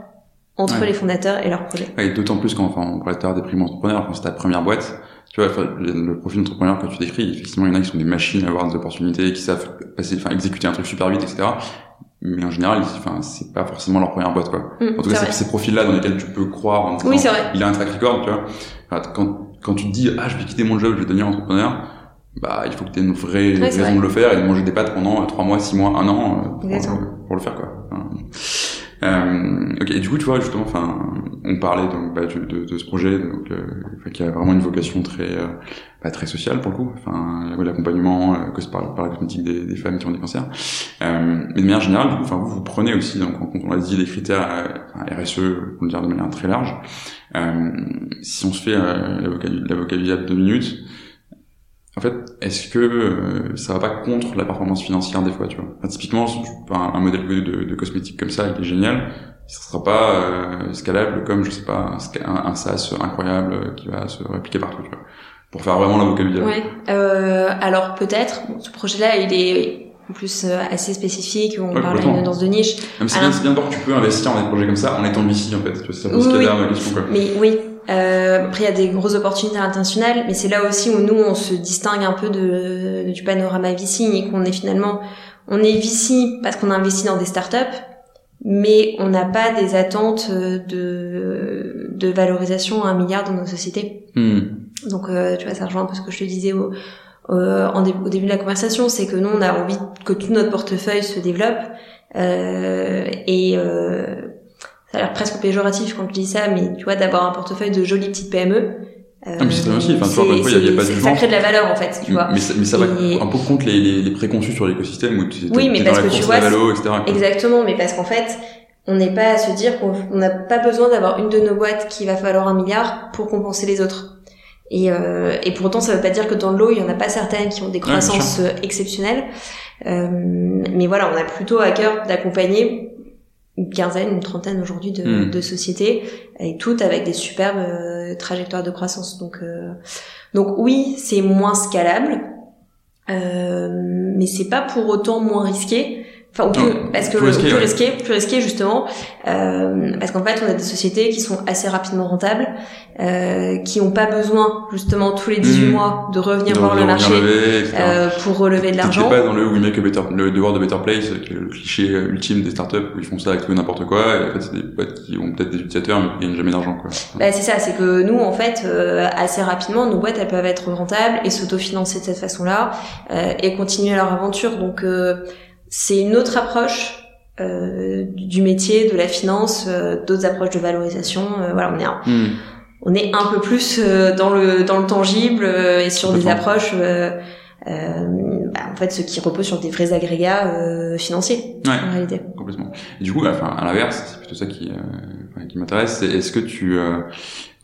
entre les fondateurs et leurs projets. et d'autant plus quand enfin, on parlait des primes entrepreneurs, quand c'est ta première boîte, tu vois, le profil d'entrepreneur que tu décris, effectivement, il y en a qui sont des machines à avoir des opportunités, qui savent passer, enfin, exécuter un truc super vite, etc. mais en général, enfin, c'est pas forcément leur première boîte, quoi. Mmh, en tout cas, c'est ces profils-là dans lesquels tu peux croire. En oui, c'est vrai. Il a un track record, tu vois. quand, quand tu te dis, ah, je vais quitter mon job, je vais devenir entrepreneur, bah, il faut que tu aies une vraie raison de le faire et de manger des pâtes pendant trois mois, six mois, un an, euh, pour, pour, le faire, quoi. Euh, ok, et du coup, tu vois, justement, enfin, on parlait donc bah, de, de, ce projet, donc euh, qui a vraiment une vocation très, euh, bah, très sociale pour le coup, enfin, l'accompagnement euh, que par, par la cosmétique des, des, femmes qui ont des cancers. Euh, mais de manière générale, du coup, enfin, vous, vous prenez aussi, donc, quand on l'a dit, des critères RSE, on le dire de manière très large. si on se fait l'avocat du diable deux minutes, en fait, est-ce que euh, ça va pas contre la performance financière des fois, tu vois? Typiquement, un, un modèle de, de, cosmétique comme ça, il est génial, ça sera pas euh, scalable comme, je sais pas, un, un, SaaS incroyable qui va se répliquer partout, tu vois? Pour faire vraiment l'avocat du Oui, euh, alors peut-être, ce projet-là, il est en plus euh, assez spécifique, on parle d'une danse de niche. Même si bien, c'est tu peux investir dans des projets comme ça en étant VC, en fait. C'est ça pose oui, oui. question, quoi. Mais oui, euh, après, il y a des grosses opportunités internationales, mais c'est là aussi où nous, on se distingue un peu de, du panorama VC et qu'on est finalement, on est VC parce qu'on investit dans des startups, mais on n'a pas des attentes de, de valorisation à un milliard dans nos sociétés. Hmm. Donc, euh, tu vois, ça rejoint un peu ce que je te disais au, au début de la conversation, c'est que nous, on a envie que tout notre portefeuille se développe. Euh, et euh, ça a l'air presque péjoratif quand je dis ça, mais tu vois, d'avoir un portefeuille de jolies petites PME. Euh, ah, mais c'est aussi. Enfin, tu vois, il y a, y a pas de Ça crée de la valeur, en fait, tu vois. Mais ça, mais ça va un peu contre les, les, les préconçus sur l'écosystème où tu oui, mais parce que tu vois, vélo, etc. Exactement, mais parce qu'en fait, on n'est pas à se dire qu'on n'a pas besoin d'avoir une de nos boîtes qui va falloir un milliard pour compenser les autres. Et, euh, et pourtant, ça veut pas dire que dans l'eau, il y en a pas certaines qui ont des croissances euh, exceptionnelles. Euh, mais voilà, on a plutôt à cœur d'accompagner une quinzaine, une trentaine aujourd'hui de, hmm. de, sociétés, et toutes avec des superbes euh, trajectoires de croissance. Donc, euh, donc oui, c'est moins scalable, euh, mais c'est pas pour autant moins risqué. Enfin, plus, parce que plus risqué, plus, risqué, plus risqué justement, euh, parce qu'en fait, on a des sociétés qui sont assez rapidement rentables, euh, qui n'ont pas besoin justement tous les 18 mmh. mois de revenir voir le marché euh, pour relever de l'argent. pas dans le We Make a Better, le devoir de Better Place, qui est le cliché ultime des startups où ils font ça avec tout n'importe quoi. Et en fait, c'est des boîtes qui ont peut-être des utilisateurs mais qui gagnent jamais d'argent. Quoi. Bah, c'est ça, c'est que nous, en fait, euh, assez rapidement, nos boîtes elles peuvent être rentables et s'autofinancer de cette façon-là euh, et continuer leur aventure. Donc euh, c'est une autre approche euh, du métier, de la finance, euh, d'autres approches de valorisation. Euh, voilà, on est un, hmm. on est un peu plus dans le dans le tangible et sur des approches. Bah, en fait, ce qui repose sur des vrais agrégats financiers en réalité. Complètement. Et du coup, enfin, à l'inverse, c'est plutôt ça qui qui m'intéresse. Est-ce que tu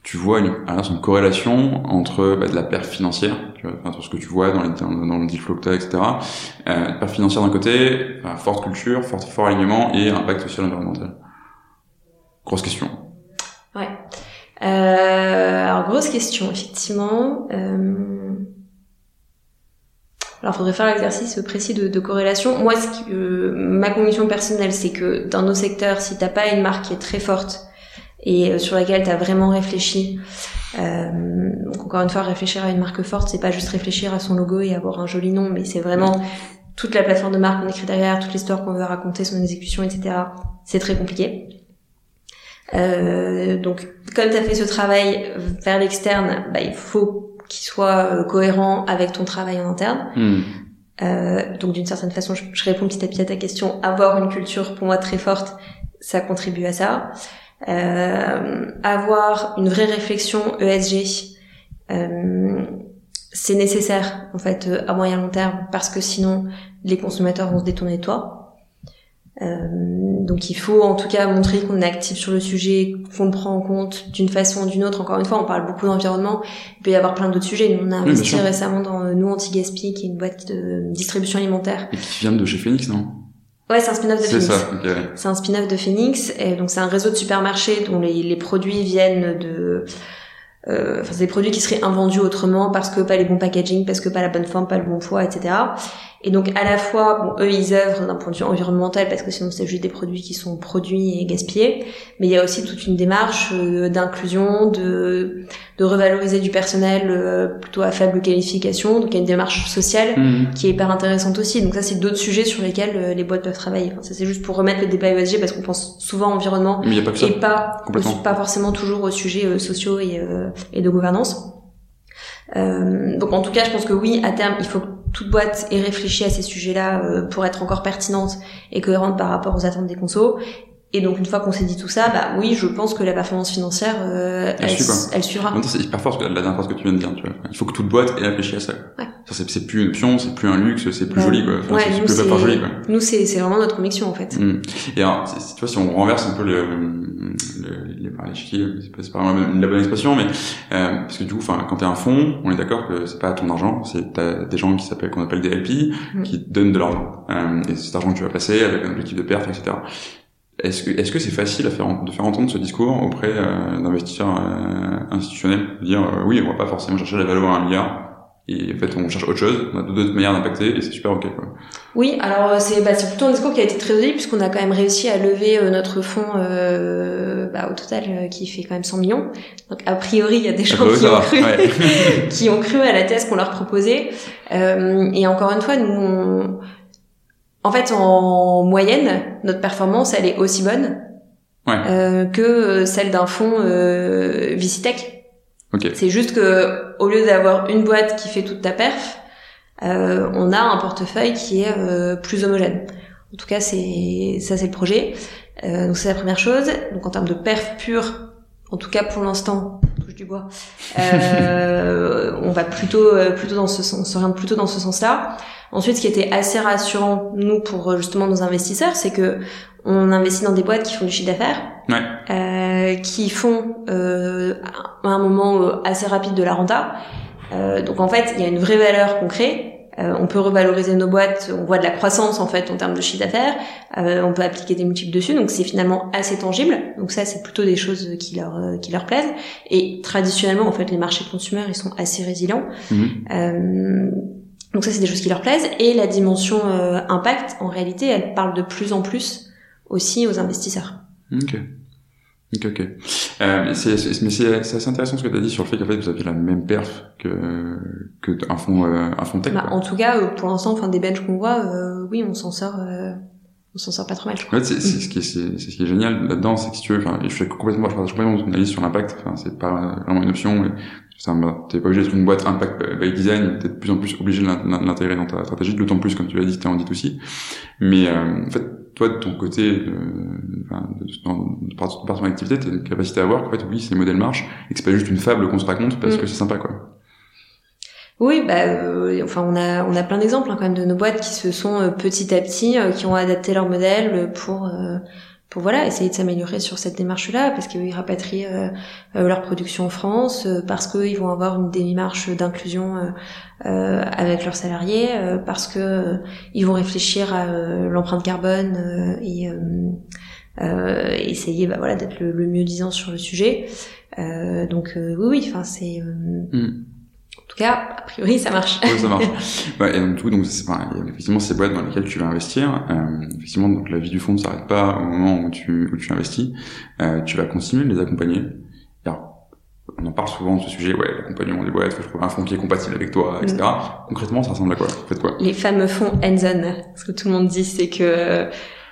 tu vois une, une corrélation entre bah, de la perte financière, tu vois, entre ce que tu vois dans, les, dans, dans le deal flow etc. Euh, perte financière d'un côté, forte culture, fort, fort alignement et impact social environnemental. Grosse question. Ouais. Euh, alors grosse question effectivement. Euh... Alors, faudrait faire l'exercice précis de, de, corrélation. Moi, ce qui, euh, ma conviction personnelle, c'est que dans nos secteurs, si t'as pas une marque qui est très forte, et euh, sur laquelle tu as vraiment réfléchi. Euh, donc encore une fois, réfléchir à une marque forte, c'est pas juste réfléchir à son logo et avoir un joli nom, mais c'est vraiment toute la plateforme de marque qu'on écrit derrière, toute l'histoire qu'on veut raconter, son exécution, etc. C'est très compliqué. Euh, donc, comme tu as fait ce travail vers l'externe, bah, il faut qu'il soit euh, cohérent avec ton travail en interne. Hmm. Euh, donc, d'une certaine façon, je, je, réponds petit à petit à ta question. Avoir une culture, pour moi, très forte, ça contribue à ça euh, avoir une vraie réflexion ESG, euh, c'est nécessaire en fait à moyen long terme parce que sinon les consommateurs vont se détourner de toi. Euh, donc il faut en tout cas montrer qu'on est actif sur le sujet, qu'on le prend en compte d'une façon ou d'une autre. Encore une fois, on parle beaucoup d'environnement, il peut y avoir plein d'autres sujets. Nous, on a investi récemment dans euh, Nous Anti-Gaspi, qui est une boîte de distribution alimentaire. Et qui vient de chez Phoenix, non? Ouais, c'est un spin-off de Phoenix. C'est un spin-off de Phoenix, et donc c'est un réseau de supermarchés dont les, les produits viennent de euh, enfin, c'est des produits qui seraient invendus autrement parce que pas les bons packaging, parce que pas la bonne forme, pas le bon poids, etc. Et donc à la fois, bon, eux ils œuvrent d'un point de vue environnemental parce que sinon c'est juste des produits qui sont produits et gaspillés, mais il y a aussi toute une démarche euh, d'inclusion, de, de revaloriser du personnel euh, plutôt à faible qualification, donc il y a une démarche sociale mmh. qui est hyper intéressante aussi. Donc ça c'est d'autres sujets sur lesquels euh, les boîtes peuvent travailler. Enfin, ça c'est juste pour remettre le débat ESG parce qu'on pense souvent environnement mais y a pas que ça. et pas, pas forcément toujours aux sujets sociaux et, et de gouvernance. donc en tout cas je pense que oui à terme il faut toute boîte est réfléchie à ces sujets-là euh, pour être encore pertinente et cohérente par rapport aux attentes des consos. Et donc une fois qu'on s'est dit tout ça, bah oui, je pense que la performance financière, euh, elle, elle, suivra. C'est hyper fort la dernière phrase que tu viens de dire. Tu vois. Il faut que toute boîte ait réfléchi à ça. Ouais. C'est plus une option, c'est plus un luxe, c'est plus joli quoi. ouais, nous c'est joli, quoi. Nous c'est vraiment notre conviction en fait. Mm. Et alors, tu vois, si on renverse un peu le, le les, les c'est pas, pas vraiment la bonne expression, mais euh, parce que du coup, enfin, quand t'es un fonds, on est d'accord que c'est pas ton argent, c'est des gens qui s'appellent qu'on appelle des LP mm. qui donnent de l'argent. Euh, et cet argent que tu vas passer avec un objectif de perte, etc. Est-ce que est-ce que c'est facile à faire de faire entendre ce discours auprès euh, d'investisseurs euh, institutionnels, dire euh, oui, on va pas forcément chercher la valeur à un milliard, et en fait on cherche autre chose, on a d'autres manières d'impacter et c'est super ok quoi. Oui, alors euh, c'est bah, c'est plutôt un discours qui a été très joli puisqu'on a quand même réussi à lever notre fonds euh, bah, au total qui fait quand même 100 millions. Donc a priori il y a des gens qui ont, cru, *laughs* qui ont cru à la thèse qu'on leur proposait. et encore une fois nous on, en fait, en moyenne, notre performance, elle est aussi bonne euh, que celle d'un fonds euh, Vicitech. C'est juste que au lieu d'avoir une boîte qui fait toute ta perf, euh, on a un portefeuille qui est euh, plus homogène. En tout cas, c'est ça, c'est le projet. Euh, donc c'est la première chose. Donc en termes de perf pure, en tout cas pour l'instant, touche du bois, on va plutôt plutôt dans ce sens, on s'oriente plutôt dans ce sens-là. Ensuite, ce qui était assez rassurant, nous, pour euh, justement nos investisseurs, c'est que on investit dans des boîtes qui font du chiffre d'affaires, ouais. euh, qui font euh, à un moment euh, assez rapide de la renta. Euh, donc en fait, il y a une vraie valeur qu'on crée. Euh, on peut revaloriser nos boîtes, on voit de la croissance en fait en termes de chiffre d'affaires. on peut appliquer des multiples dessus, donc c'est finalement assez tangible. Donc ça, c'est plutôt des choses qui leur qui leur plaisent. Et traditionnellement, en fait, les marchés consommateurs, ils sont assez résilients. Mmh. Donc ça, c'est des choses qui leur plaisent. Et la dimension euh, impact, en réalité, elle parle de plus en plus aussi aux investisseurs. Ok. Ok, ok. Euh, c'est, mais c'est, assez intéressant ce que tu as dit sur le fait qu'en fait vous avez la même perf que que un fond euh, un fond tech. Bah, en tout cas, euh, pour l'instant, enfin des benches qu'on voit, euh, oui, on s'en sort. On s'en sort pas trop mal. Je crois. En fait, c'est, ce qui est, c'est, ce qui est génial là-dedans, c'est que si tu veux, enfin, je fais complètement, je partage complètement ton analyse sur l'impact. Enfin, c'est pas vraiment une option t'es pas obligé d'être une boîte impact by design, t'es de plus en plus obligé de l'intégrer dans ta stratégie, d'autant plus, comme tu l'as dit, t'es en dit aussi. Mais euh, en fait, toi, de ton côté, euh, enfin, de, par, ton activité, t'as une capacité à voir qu'en fait, oui, ces modèles marchent, et que c'est pas juste une fable qu'on se raconte parce mm. que c'est sympa, quoi. Oui, bah, euh, enfin, on a on a plein d'exemples hein, quand même de nos boîtes qui se sont euh, petit à petit, qui ont adapté leur modèle pour pour voilà essayer de s'améliorer sur cette démarche-là, parce qu'ils rapatrient euh, euh, leur production en France, euh, parce qu'ils vont avoir une démarche d'inclusion avec leurs salariés, parce que ils vont réfléchir à l'empreinte carbone et essayer bah, voilà d'être le, mieux disant sur le sujet. donc oui, oui, enfin c'est mm. En tout cas, a priori, ça marche. oui, ça marche. *laughs* ouais, et donc, tout, donc, c'est, enfin, effectivement, ces boîtes dans lesquelles tu vas investir, euh, effectivement, donc, la vie du fonds ne s'arrête pas au moment où tu, où tu investis. Euh, tu vas continuer de les accompagner. Alors, on en parle souvent de ce sujet, ouais, l'accompagnement des boîtes, faut trouver un fonds qui est compatible avec toi, etc. Mm. Concrètement, ça ressemble à quoi? Faites quoi? Les fameux fonds hands-on. Ce que tout le monde dit, c'est que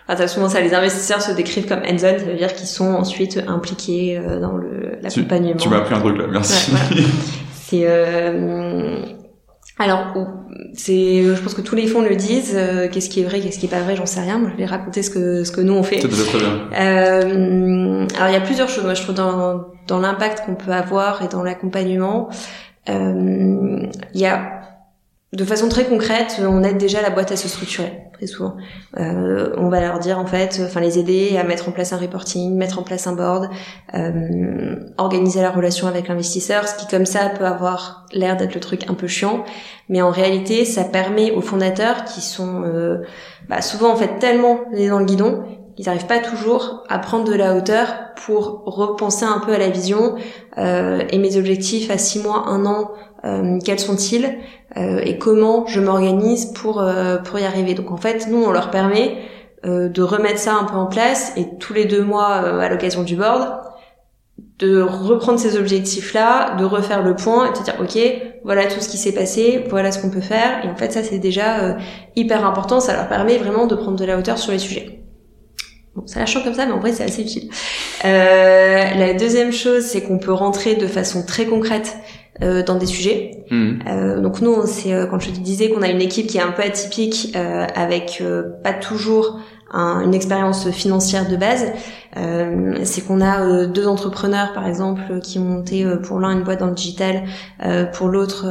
Enfin, souvent ça, les investisseurs se décrivent comme hands-on, ça veut dire qu'ils sont ensuite impliqués euh, dans le l'accompagnement. Tu, tu m'as appris un truc là, merci. Ouais, *laughs* C'est euh, alors, c'est, je pense que tous les fonds le disent. Euh, qu'est-ce qui est vrai, qu'est-ce qui est pas vrai, j'en sais rien. je vais raconter ce que ce que nous on fait. très bien. Euh, alors, il y a plusieurs choses. Moi, je trouve dans dans l'impact qu'on peut avoir et dans l'accompagnement, il y a de façon très concrète, on aide déjà la boîte à se structurer très souvent. Euh, on va leur dire en fait, enfin les aider à mettre en place un reporting, mettre en place un board, euh, organiser la relation avec l'investisseur, ce qui comme ça peut avoir l'air d'être le truc un peu chiant, mais en réalité ça permet aux fondateurs qui sont euh, bah, souvent en fait tellement les dans le guidon ils n'arrivent pas toujours à prendre de la hauteur pour repenser un peu à la vision euh, et mes objectifs à six mois, un an, euh, quels sont-ils euh, et comment je m'organise pour euh, pour y arriver. Donc en fait, nous on leur permet euh, de remettre ça un peu en place et tous les deux mois à l'occasion du board de reprendre ces objectifs-là, de refaire le point et de dire ok, voilà tout ce qui s'est passé, voilà ce qu'on peut faire. Et en fait, ça c'est déjà hyper important. Ça leur permet vraiment de prendre de la hauteur sur les sujets. Bon, ça lâche comme ça, mais en vrai, c'est assez utile. Euh, la deuxième chose, c'est qu'on peut rentrer de façon très concrète euh, dans des sujets. Mmh. Euh, donc nous, c'est euh, quand je te disais qu'on a une équipe qui est un peu atypique, euh, avec pas toujours une expérience financière de base. c'est qu'on a deux entrepreneurs, par exemple, qui ont monté pour l'un une boîte dans le digital, pour l'autre,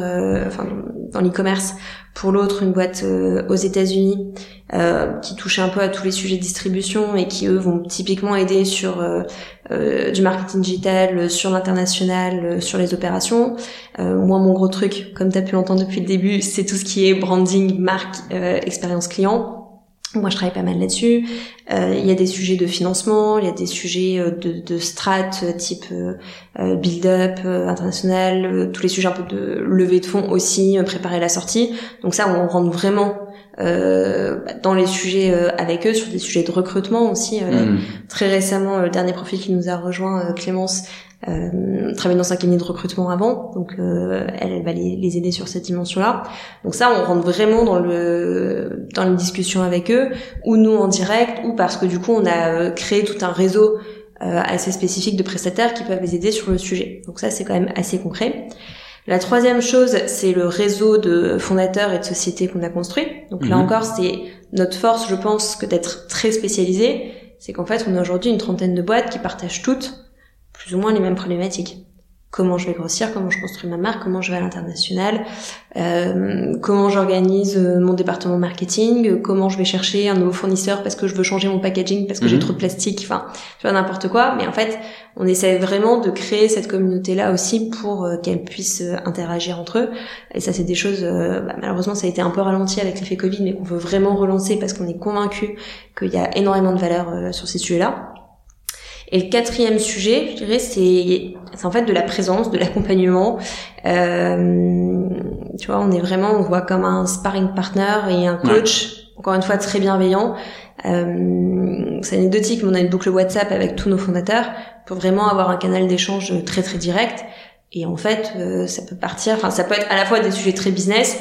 enfin dans l'e-commerce, pour l'autre une boîte aux États-Unis. Euh, qui touchent un peu à tous les sujets de distribution et qui eux vont typiquement aider sur euh, euh du marketing digital, sur l'international, sur les opérations. moi, mon gros truc, comme tu as pu l'entendre depuis le début, c'est tout ce qui est branding, marque, expérience client. Moi, je travaille pas mal là-dessus. Euh, il y a des sujets de financement, il y a des sujets de, strat type euh, build-up international, tous les sujets un peu de levée de fonds aussi, préparer la sortie. Donc ça, on rentre vraiment euh, dans les sujets euh, avec eux, sur des sujets de recrutement aussi. Euh, mm. Très récemment, le dernier profil qui nous a rejoint, Clémence, euh, travaille dans un cabinet de recrutement avant, donc elle, elle va les, les, aider sur cette dimension-là. Donc ça, on rentre vraiment dans le dans les discussions avec eux, ou nous en direct, ou parce que du coup, on a créé tout un réseau assez spécifique de prestataires qui peuvent les aider sur le sujet. Donc ça, c'est quand même assez concret. La troisième chose, c'est le réseau de fondateurs et de sociétés qu'on a construit. Donc là mhm. encore, c'est notre force, je pense, que d'être très spécialisé. C'est qu'en fait, on a aujourd'hui une trentaine de boîtes qui partagent toutes plus ou moins les mêmes problématiques comment je vais grossir, comment je construis ma marque, comment je vais à l'international, euh, comment j'organise euh, mon département marketing, comment je vais chercher un nouveau fournisseur parce que je veux changer mon packaging parce que j'ai mhm. trop de plastique, enfin, tu vois n'importe quoi. Mais en fait, on essaie vraiment de créer cette communauté-là aussi pour euh, qu'elle puisse interagir entre eux. Et ça, c'est des choses, bah, malheureusement, ça a été un peu ralenti avec l'effet Covid, mais qu'on veut vraiment relancer parce qu'on est convaincu qu'il y a énormément de valeur sur ces sujets-là. Et le quatrième sujet, je dirais, c'est c'est en fait de la présence, de l'accompagnement. Euh, tu vois, on est vraiment, on voit comme un sparring partner et un coach, encore une fois très bienveillant. Euh, c'est anecdotique, mais on a une boucle WhatsApp avec tous nos fondateurs pour vraiment avoir un canal d'échange très très direct. Et en fait, euh, ça peut partir, enfin ça peut être à la fois des sujets très business,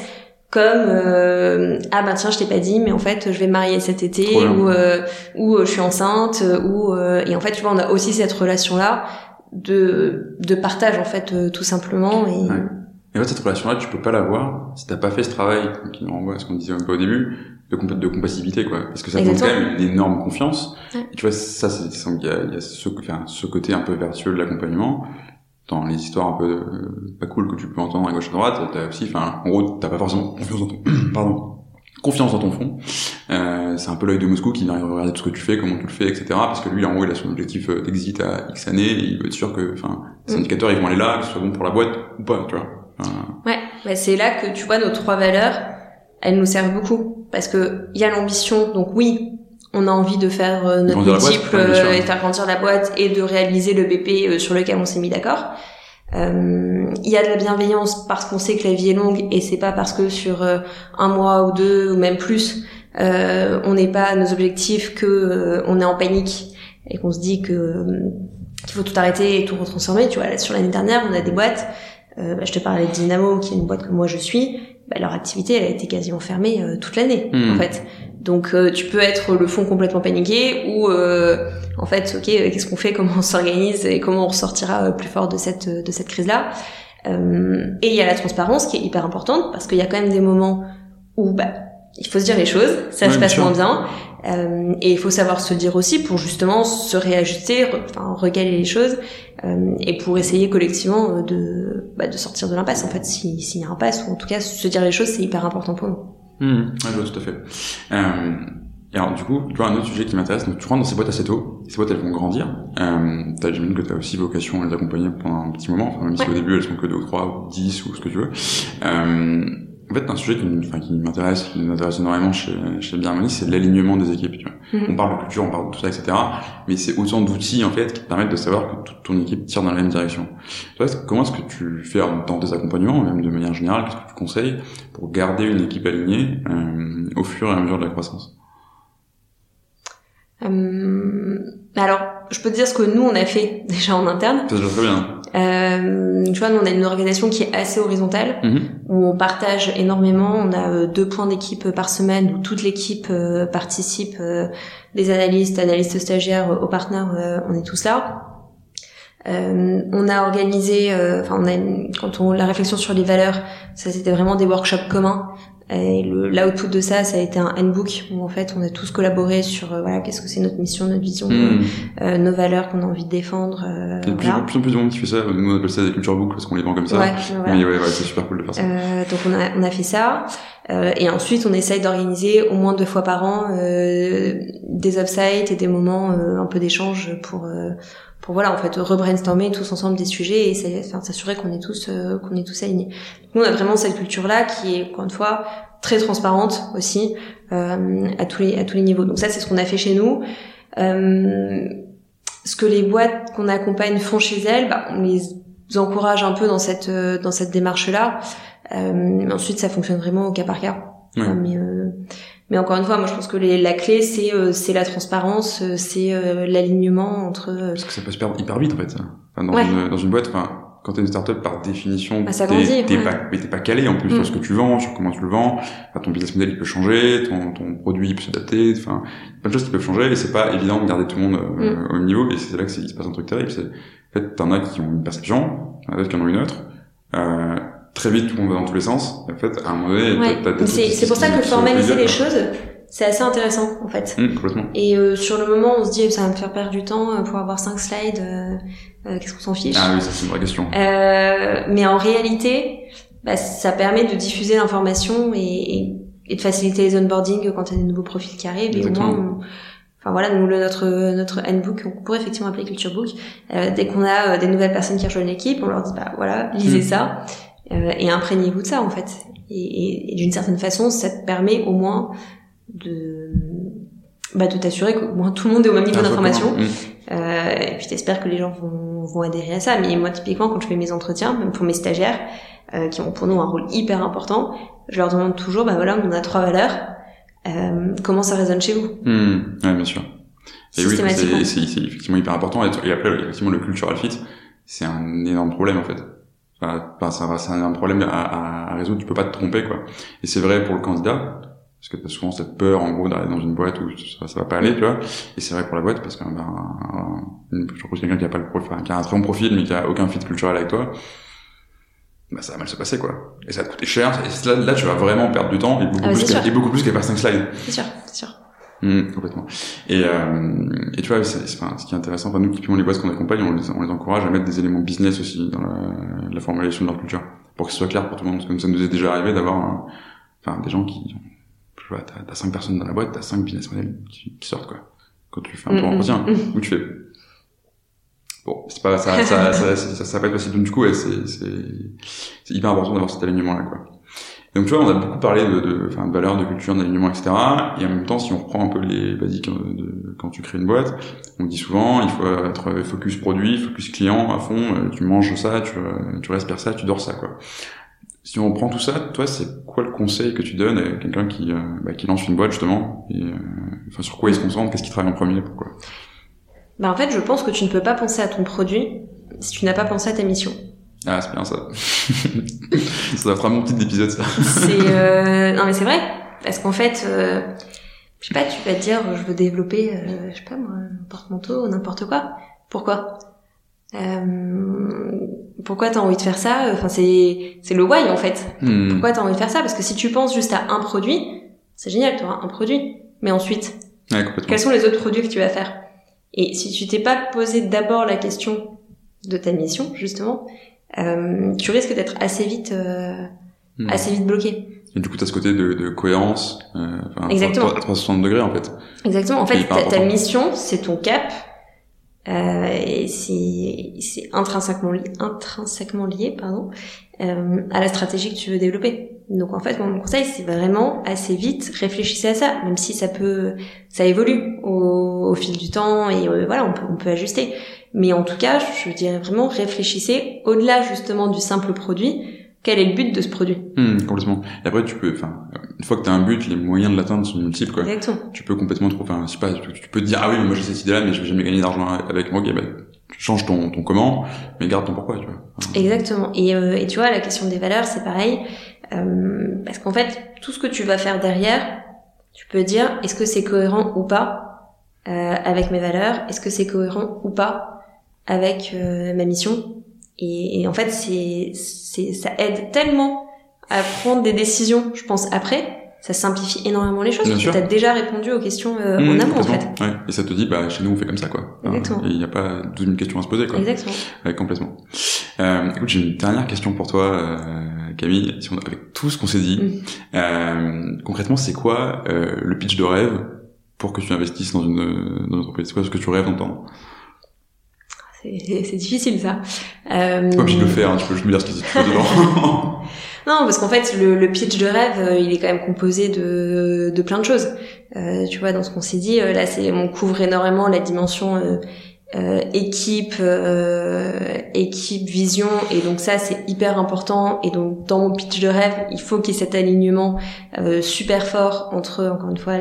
comme euh, ah ben tiens je t'ai pas dit mais en fait je vais me marier cet été ou euh, ou euh, je suis enceinte ou et en fait tu vois on a aussi cette relation là de de partage en fait tout simplement et et en fait cette relation là tu peux pas l'avoir si t'as pas fait ce travail qui nous renvoie à ce qu'on disait un peu au début de, de compatibilité quoi. Parce que ça demande quand même une énorme confiance. Et tu vois ça c'est il y a, y a ce, enfin, ce côté un peu vertueux de l'accompagnement dans les histoires un peu euh, pas cool que tu peux entendre à gauche à droite, t'as aussi, enfin, en gros, t'as pas forcément confiance dans ton, *coughs* pardon, confiance dans ton fond. Euh, c'est un peu l'œil de Moscou qui vient regarder tout ce que tu fais, comment tu le fais, etc. Parce que lui, en gros, il a son objectif euh, d'exit à X années, et il veut être sûr que, enfin, les mm. indicateurs, ils vont aller là, que ce soit bon pour la boîte ou pas, tu vois. Ouais, bah c'est là que tu vois nos trois valeurs, elles nous servent beaucoup parce que il y a l'ambition, donc oui, on a envie de faire euh, notre multiple euh, et faire grandir la boîte et de réaliser le BP euh, sur lequel on s'est mis d'accord. Il y a de la bienveillance parce qu'on sait que la vie est longue et c'est pas parce que sur un mois ou deux ou même plus on n'est pas à nos objectifs que on est en panique et qu'on se dit que qu'il faut tout arrêter et tout retransformer. Tu vois, sur l'année dernière, on a des boîtes. Bah, je te parlais de Dynamo, qui est une boîte que moi je suis. Bah, leur activité, elle a été quasiment fermée toute l'année, hmm. en fait. Donc euh, tu peux être le fond complètement paniqué ou euh, en fait ok qu'est-ce qu'on fait? *laughs* Comment on s'organise et comment on ressortira euh, plus fort de cette de cette crise là. et il y a la transparence qui est hyper importante parce qu'il y a quand même des moments où bah il faut se dire les choses, ça se passe moins bien et il faut savoir se dire aussi pour justement se réajuster, enfin recaler les choses et pour essayer collectivement de bah, de sortir de l'impasse en fait s'il y a un impasse ou en tout cas se dire les choses c'est hyper important pour nous. Mmh, je vois tout à fait. Euh, et alors du coup, tu vois un autre sujet qui m'intéresse, donc tu rentres dans ces boîtes assez tôt, ces boîtes elles vont grandir. Euh, j'imagine que tu as aussi vocation à les accompagner pendant un petit moment, enfin, même si au début elles sont que 2 ou 3 ou 10 ou ce que tu veux. Euh, En fait, un sujet qui, m'intéresse, qui nous intéresse énormément chez, chez Birmanie, c'est l'alignement des équipes. Tu vois. Mhm. On parle de culture, on parle de tout ça, etc. Mais c'est autant d'outils en fait qui te permettent de savoir que toute ton équipe tire dans la même direction. Toi, comment est-ce que tu fais dans tes accompagnements, même de manière générale, qu'est-ce que tu conseilles pour garder une équipe alignée euh, au fur et à mesure de la croissance? Euh, alors, je peux te dire ce que nous on a fait déjà en interne. Ça très bien. Euh, tu vois, nous on a une organisation qui est assez horizontale, mhm. où on partage énormément. On a euh, deux points d'équipe par semaine où toute l'équipe euh, participe, euh, des analystes, analystes stagiaires, aux partenaires, on est tous là. on a organisé, enfin on a quand on la réflexion sur les valeurs, ça c'était vraiment des workshops communs et l'output de ça, ça a été un handbook où en fait on a tous collaboré sur euh, voilà qu'est-ce que c'est notre mission, notre vision, hmm. euh, nos valeurs qu'on a envie de défendre. Euh, Il y a de plus, en plus de monde qui fait ça. Nous on appelle ça des culture books parce qu'on les vend comme ça. Ouais, Mais ouais, ouais c'est super cool de faire ça. Euh, donc on a on a fait ça. Euh, et ensuite, on essaye d'organiser au moins deux fois par an euh, des offsites et des moments un peu d'échange pour pour voilà en fait rebrainstormer tous ensemble des sujets et s'assurer qu'on est tous euh, qu'on est tous alignés. Nous on a vraiment cette culture là qui est encore une fois très transparente aussi euh, à tous les à tous les niveaux. Donc ça c'est ce qu'on a fait chez nous. Euh, ce que les boîtes qu'on accompagne font chez elles, bah, on les encourage un peu dans cette euh, dans cette démarche là. mais ensuite ça fonctionne vraiment au cas par cas. mais mais encore une fois, moi je pense que la clé c'est euh, c'est la transparence, euh, c'est euh, l'alignement entre. Parce que ça peut se perdre hyper vite en fait. Enfin, dans, une, dans une boîte, enfin quand t'es une startup par définition, bah, t'es ouais. pas t'es pas calé en plus sur mm. ce que tu vends, sur comment tu le vends. Enfin, ton business model il peut changer, ton ton produit il peut s'adapter. Enfin, plein de choses qui peuvent changer et c'est pas évident de garder tout le monde mm. au même niveau. Et c'est là que il se passe un truc terrible. En fait t'en as qui ont une perception, d'autres qui en ont une autre. Euh, très vite tout le monde va dans tous les sens. En fait, à un moment donné, ouais. c'est pour ça que formaliser les choses, c'est assez intéressant en fait. Mmh, complètement. Et euh, sur le moment, on se dit ça va me faire perdre du temps euh, pour avoir cinq slides. Euh, Qu'est-ce qu'on s'en fiche Ah oui, ça c'est une vraie question. mais en réalité, bah, ça permet de diffuser l'information et, et, de faciliter les onboarding quand il y a des nouveaux profils qui arrivent. Et au moins, enfin voilà, nous, notre notre handbook, on pourrait effectivement appeler culture book. dès qu'on a des nouvelles personnes qui rejoignent l'équipe, on leur dit bah voilà, lisez mmh. ça. Euh, et imprégnez-vous de ça en fait. Et, et, d'une certaine façon, ça te permet au moins de bah, de t'assurer qu'au moins tout le monde est au même niveau d'information. Mm. Euh, et puis t'espères que les gens vont, vont adhérer à ça. Mais moi, typiquement, quand je fais mes entretiens, même pour mes stagiaires, euh, qui ont pour nous un rôle hyper important, je leur demande toujours, bah voilà, on a trois valeurs. Euh, comment ça résonne chez vous? Mmh. Ouais, bien sûr. Et oui, c'est effectivement hyper important. Et après, effectivement, le cultural fit, c'est un énorme problème en fait. Enfin, ça, c'est un problème à, à, résoudre. Tu peux pas te tromper, quoi. Et c'est vrai pour le candidat, parce que t'as souvent cette peur, en gros, d'aller dans une boîte où ça, ça va pas aller, tu vois. Et c'est vrai pour la boîte, parce que ben, je trouve quelqu'un qui a pas le profil, qui a un très bon profil, mais qui a aucun fit culturel avec toi, bah, ça va mal se passer, quoi. Et ça va te coûter cher. Et là, là, tu vas vraiment perdre du temps et beaucoup ah, plus, et beaucoup plus qu'à faire 5 slides. C'est sûr, c'est sûr. Mmh, complètement. Et, euh, et tu vois, c'est, enfin, ce qui est intéressant, enfin, nous, typiquement les boîtes qu'on accompagne, on les, on les encourage à mettre des éléments business aussi dans la, la formulation de leur culture, pour que ce soit clair pour tout le monde. Parce que ça nous est déjà arrivé d'avoir, enfin, des gens qui, tu vois, t'as, t'as cinq personnes dans la boîte, t'as cinq business models qui, qui sortent, quoi. Quand tu fais un tour mmh, entretien, mmh. *laughs* où tu fais, bon, c'est pas, ça, ça, ça, ça, ça, va pas être possible. Donc, du coup, ouais, c'est, c'est, c'est hyper important d'avoir cet alignement-là, quoi. Donc tu vois, on a beaucoup parlé de, de, de valeurs, de culture, d'alignement, etc. Et en même temps, si on reprend un peu les basiques euh, de, quand tu crées une boîte, on dit souvent, il faut être focus produit, focus client à fond. Euh, tu manges ça, tu, euh, tu respires ça, tu dors ça, quoi. Si on reprend tout ça, toi, c'est quoi le conseil que tu donnes à quelqu'un qui, bah, qui lance une boîte justement et, enfin, Sur quoi il se concentre Qu'est-ce qui travaille en premier Pourquoi? Bah, En fait, je pense que tu ne peux pas penser à ton produit si tu n'as pas pensé à ta mission. Ah, c'est bien ça. *laughs* ça doit être un bon petit épisode, ça. c'est *laughs* euh... non mais c'est vrai parce qu'en fait, euh... je sais pas, tu vas te dire, je veux développer, euh, je sais pas moi, un porte-manteau, n'importe quoi. Pourquoi? Euh... Pourquoi t'as envie de faire ça? Enfin, c'est c'est le why en fait. Hmm. Pourquoi t'as envie de faire ça? Parce que si tu penses juste à un produit, c'est génial, tu auras un produit. Mais ensuite, ouais, quels sont les autres produits que tu vas faire? Et si tu t'es pas posé d'abord la question de ta mission justement, euh, tu risques d'être assez vite, euh, hmm. assez vite bloqué. Et du coup, tu as ce côté de, de cohérence, euh, Exactement. à 360 degrés en fait. Exactement. En fait, ta, ta mission, c'est ton cap, Euh, et c'est intrinsèquement, lié, intrinsèquement lié pardon, euh, à la stratégie que tu veux développer. Donc en fait, mon conseil, c'est vraiment assez vite réfléchissez à ça, même si ça peut, ça évolue au, au fil du temps et euh, voilà, on peut, on peut ajuster. Mais en tout cas, je dirais vraiment réfléchissez au-delà justement du simple produit quel est le but de ce produit? Mmh, Complètement. Et après, tu peux, enfin, une fois que tu as un but, les moyens de l'atteindre sont multiples, quoi. Exactement. Tu peux complètement trop, enfin, je sais pas, tu, peux te dire, ah oui, mais moi j'ai cette idée-là, mais je vais jamais gagner d'argent avec moi, bah, tu changes ton, ton comment, mais garde ton pourquoi, tu vois. Exactement. Et, euh, et tu vois, la question des valeurs, c'est pareil, euh, parce qu'en fait, tout ce que tu vas faire derrière, tu peux dire, est-ce que c'est cohérent ou pas euh, avec mes valeurs? Est-ce que c'est cohérent ou pas avec euh, ma mission et, en fait, c'est, c'est, ça aide tellement à prendre des décisions, je pense, après. Ça simplifie énormément les choses parce que tu as déjà répondu aux questions euh, en mmh, amont, en fait. Ouais. Et ça te dit, bah, chez nous, on fait comme ça, quoi. Exactement. Il n'y a pas 12 000 questions à se poser, quoi. Exactement. Ouais, complètement. Euh, écoute, j'ai une dernière question pour toi, euh, Camille. Si on, avec tout ce qu'on s'est dit, mmh. euh, concrètement, c'est quoi euh, le pitch de rêve pour que tu investisses dans une, dans une entreprise? C'est quoi ce que tu rêves d'entendre? *laughs* c'est difficile ça. Euh... Pas obligé de le faire, hein, tu peux juste me dire ce qu'il y dedans. *laughs* non, parce qu'en fait, le, le, pitch de rêve, euh, il est quand même composé de, de plein de choses. Euh, tu vois, dans ce qu'on s'est dit, euh, là, c'est on couvre énormément la dimension euh, euh équipe, équipe, vision, et donc ça, c'est hyper important. Et donc, dans mon pitch de rêve, il faut qu'il y ait cet alignement super fort entre, encore une fois,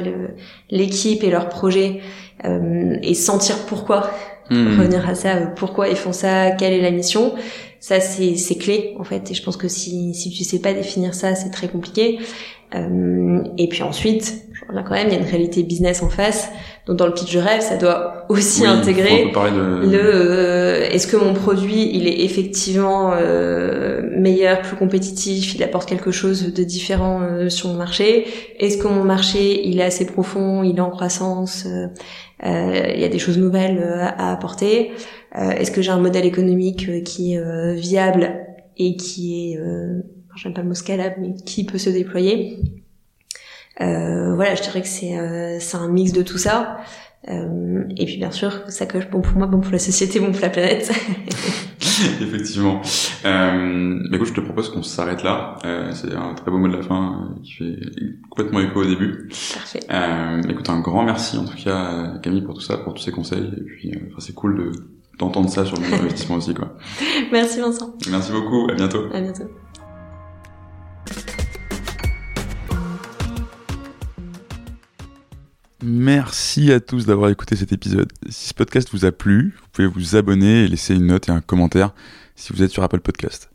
l'équipe et leur projet, et sentir pourquoi Hmm. revenir à ça, euh, pourquoi ils font ça, quelle est la mission. Ça, c'est, c'est clé, en fait. Et je pense que si, si tu sais pas définir ça, c'est très compliqué. Euh, et puis ensuite, là quand même, il y a une réalité business en face. Donc dans le pitch de rêve, ça doit aussi intégrer le euh, est-ce que mon produit il est effectivement euh, meilleur, plus compétitif, il apporte quelque chose de différent euh, sur mon marché? Est-ce que mon marché il est assez profond, il est en croissance, il y a des choses nouvelles à apporter? est-ce que j'ai un modèle économique qui est viable et qui est j'aime pas le mot scalable, mais qui peut se déployer? Euh, voilà, je dirais que c'est euh, c'est un mix de tout ça. Euh, et puis bien sûr, ça coche bon pour moi, bon pour la société, bon pour la planète. *laughs* Effectivement. Euh, bah écoute, je te propose qu'on s'arrête là. Euh, c'est un très beau mot de la fin qui fait complètement écho au début. Parfait. Écoute, un grand merci en tout cas Camille pour tout ça, pour tous ces conseils. Et puis, c'est cool de d'entendre ça sur l'investissement aussi quoi. *laughs* Merci Vincent. Merci beaucoup. À bientôt. À bientôt. Merci à tous d'avoir écouté cet épisode. Si ce podcast vous a plu, vous pouvez vous abonner et laisser une note et un commentaire si vous êtes sur Apple Podcast.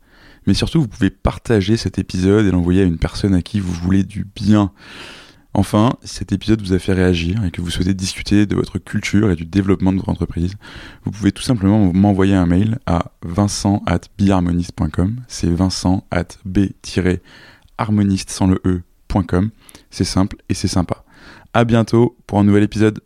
Mais surtout, vous pouvez partager cet épisode et l'envoyer à une personne à qui vous voulez du bien. Enfin, si cet épisode vous a fait réagir et que vous souhaitez discuter de votre culture et du développement de votre entreprise, vous pouvez tout simplement m'envoyer un mail à vincent at C'est vincent at b-harmoniste sans le e.com. C'est simple et c'est sympa. À bientôt pour un nouvel épisode.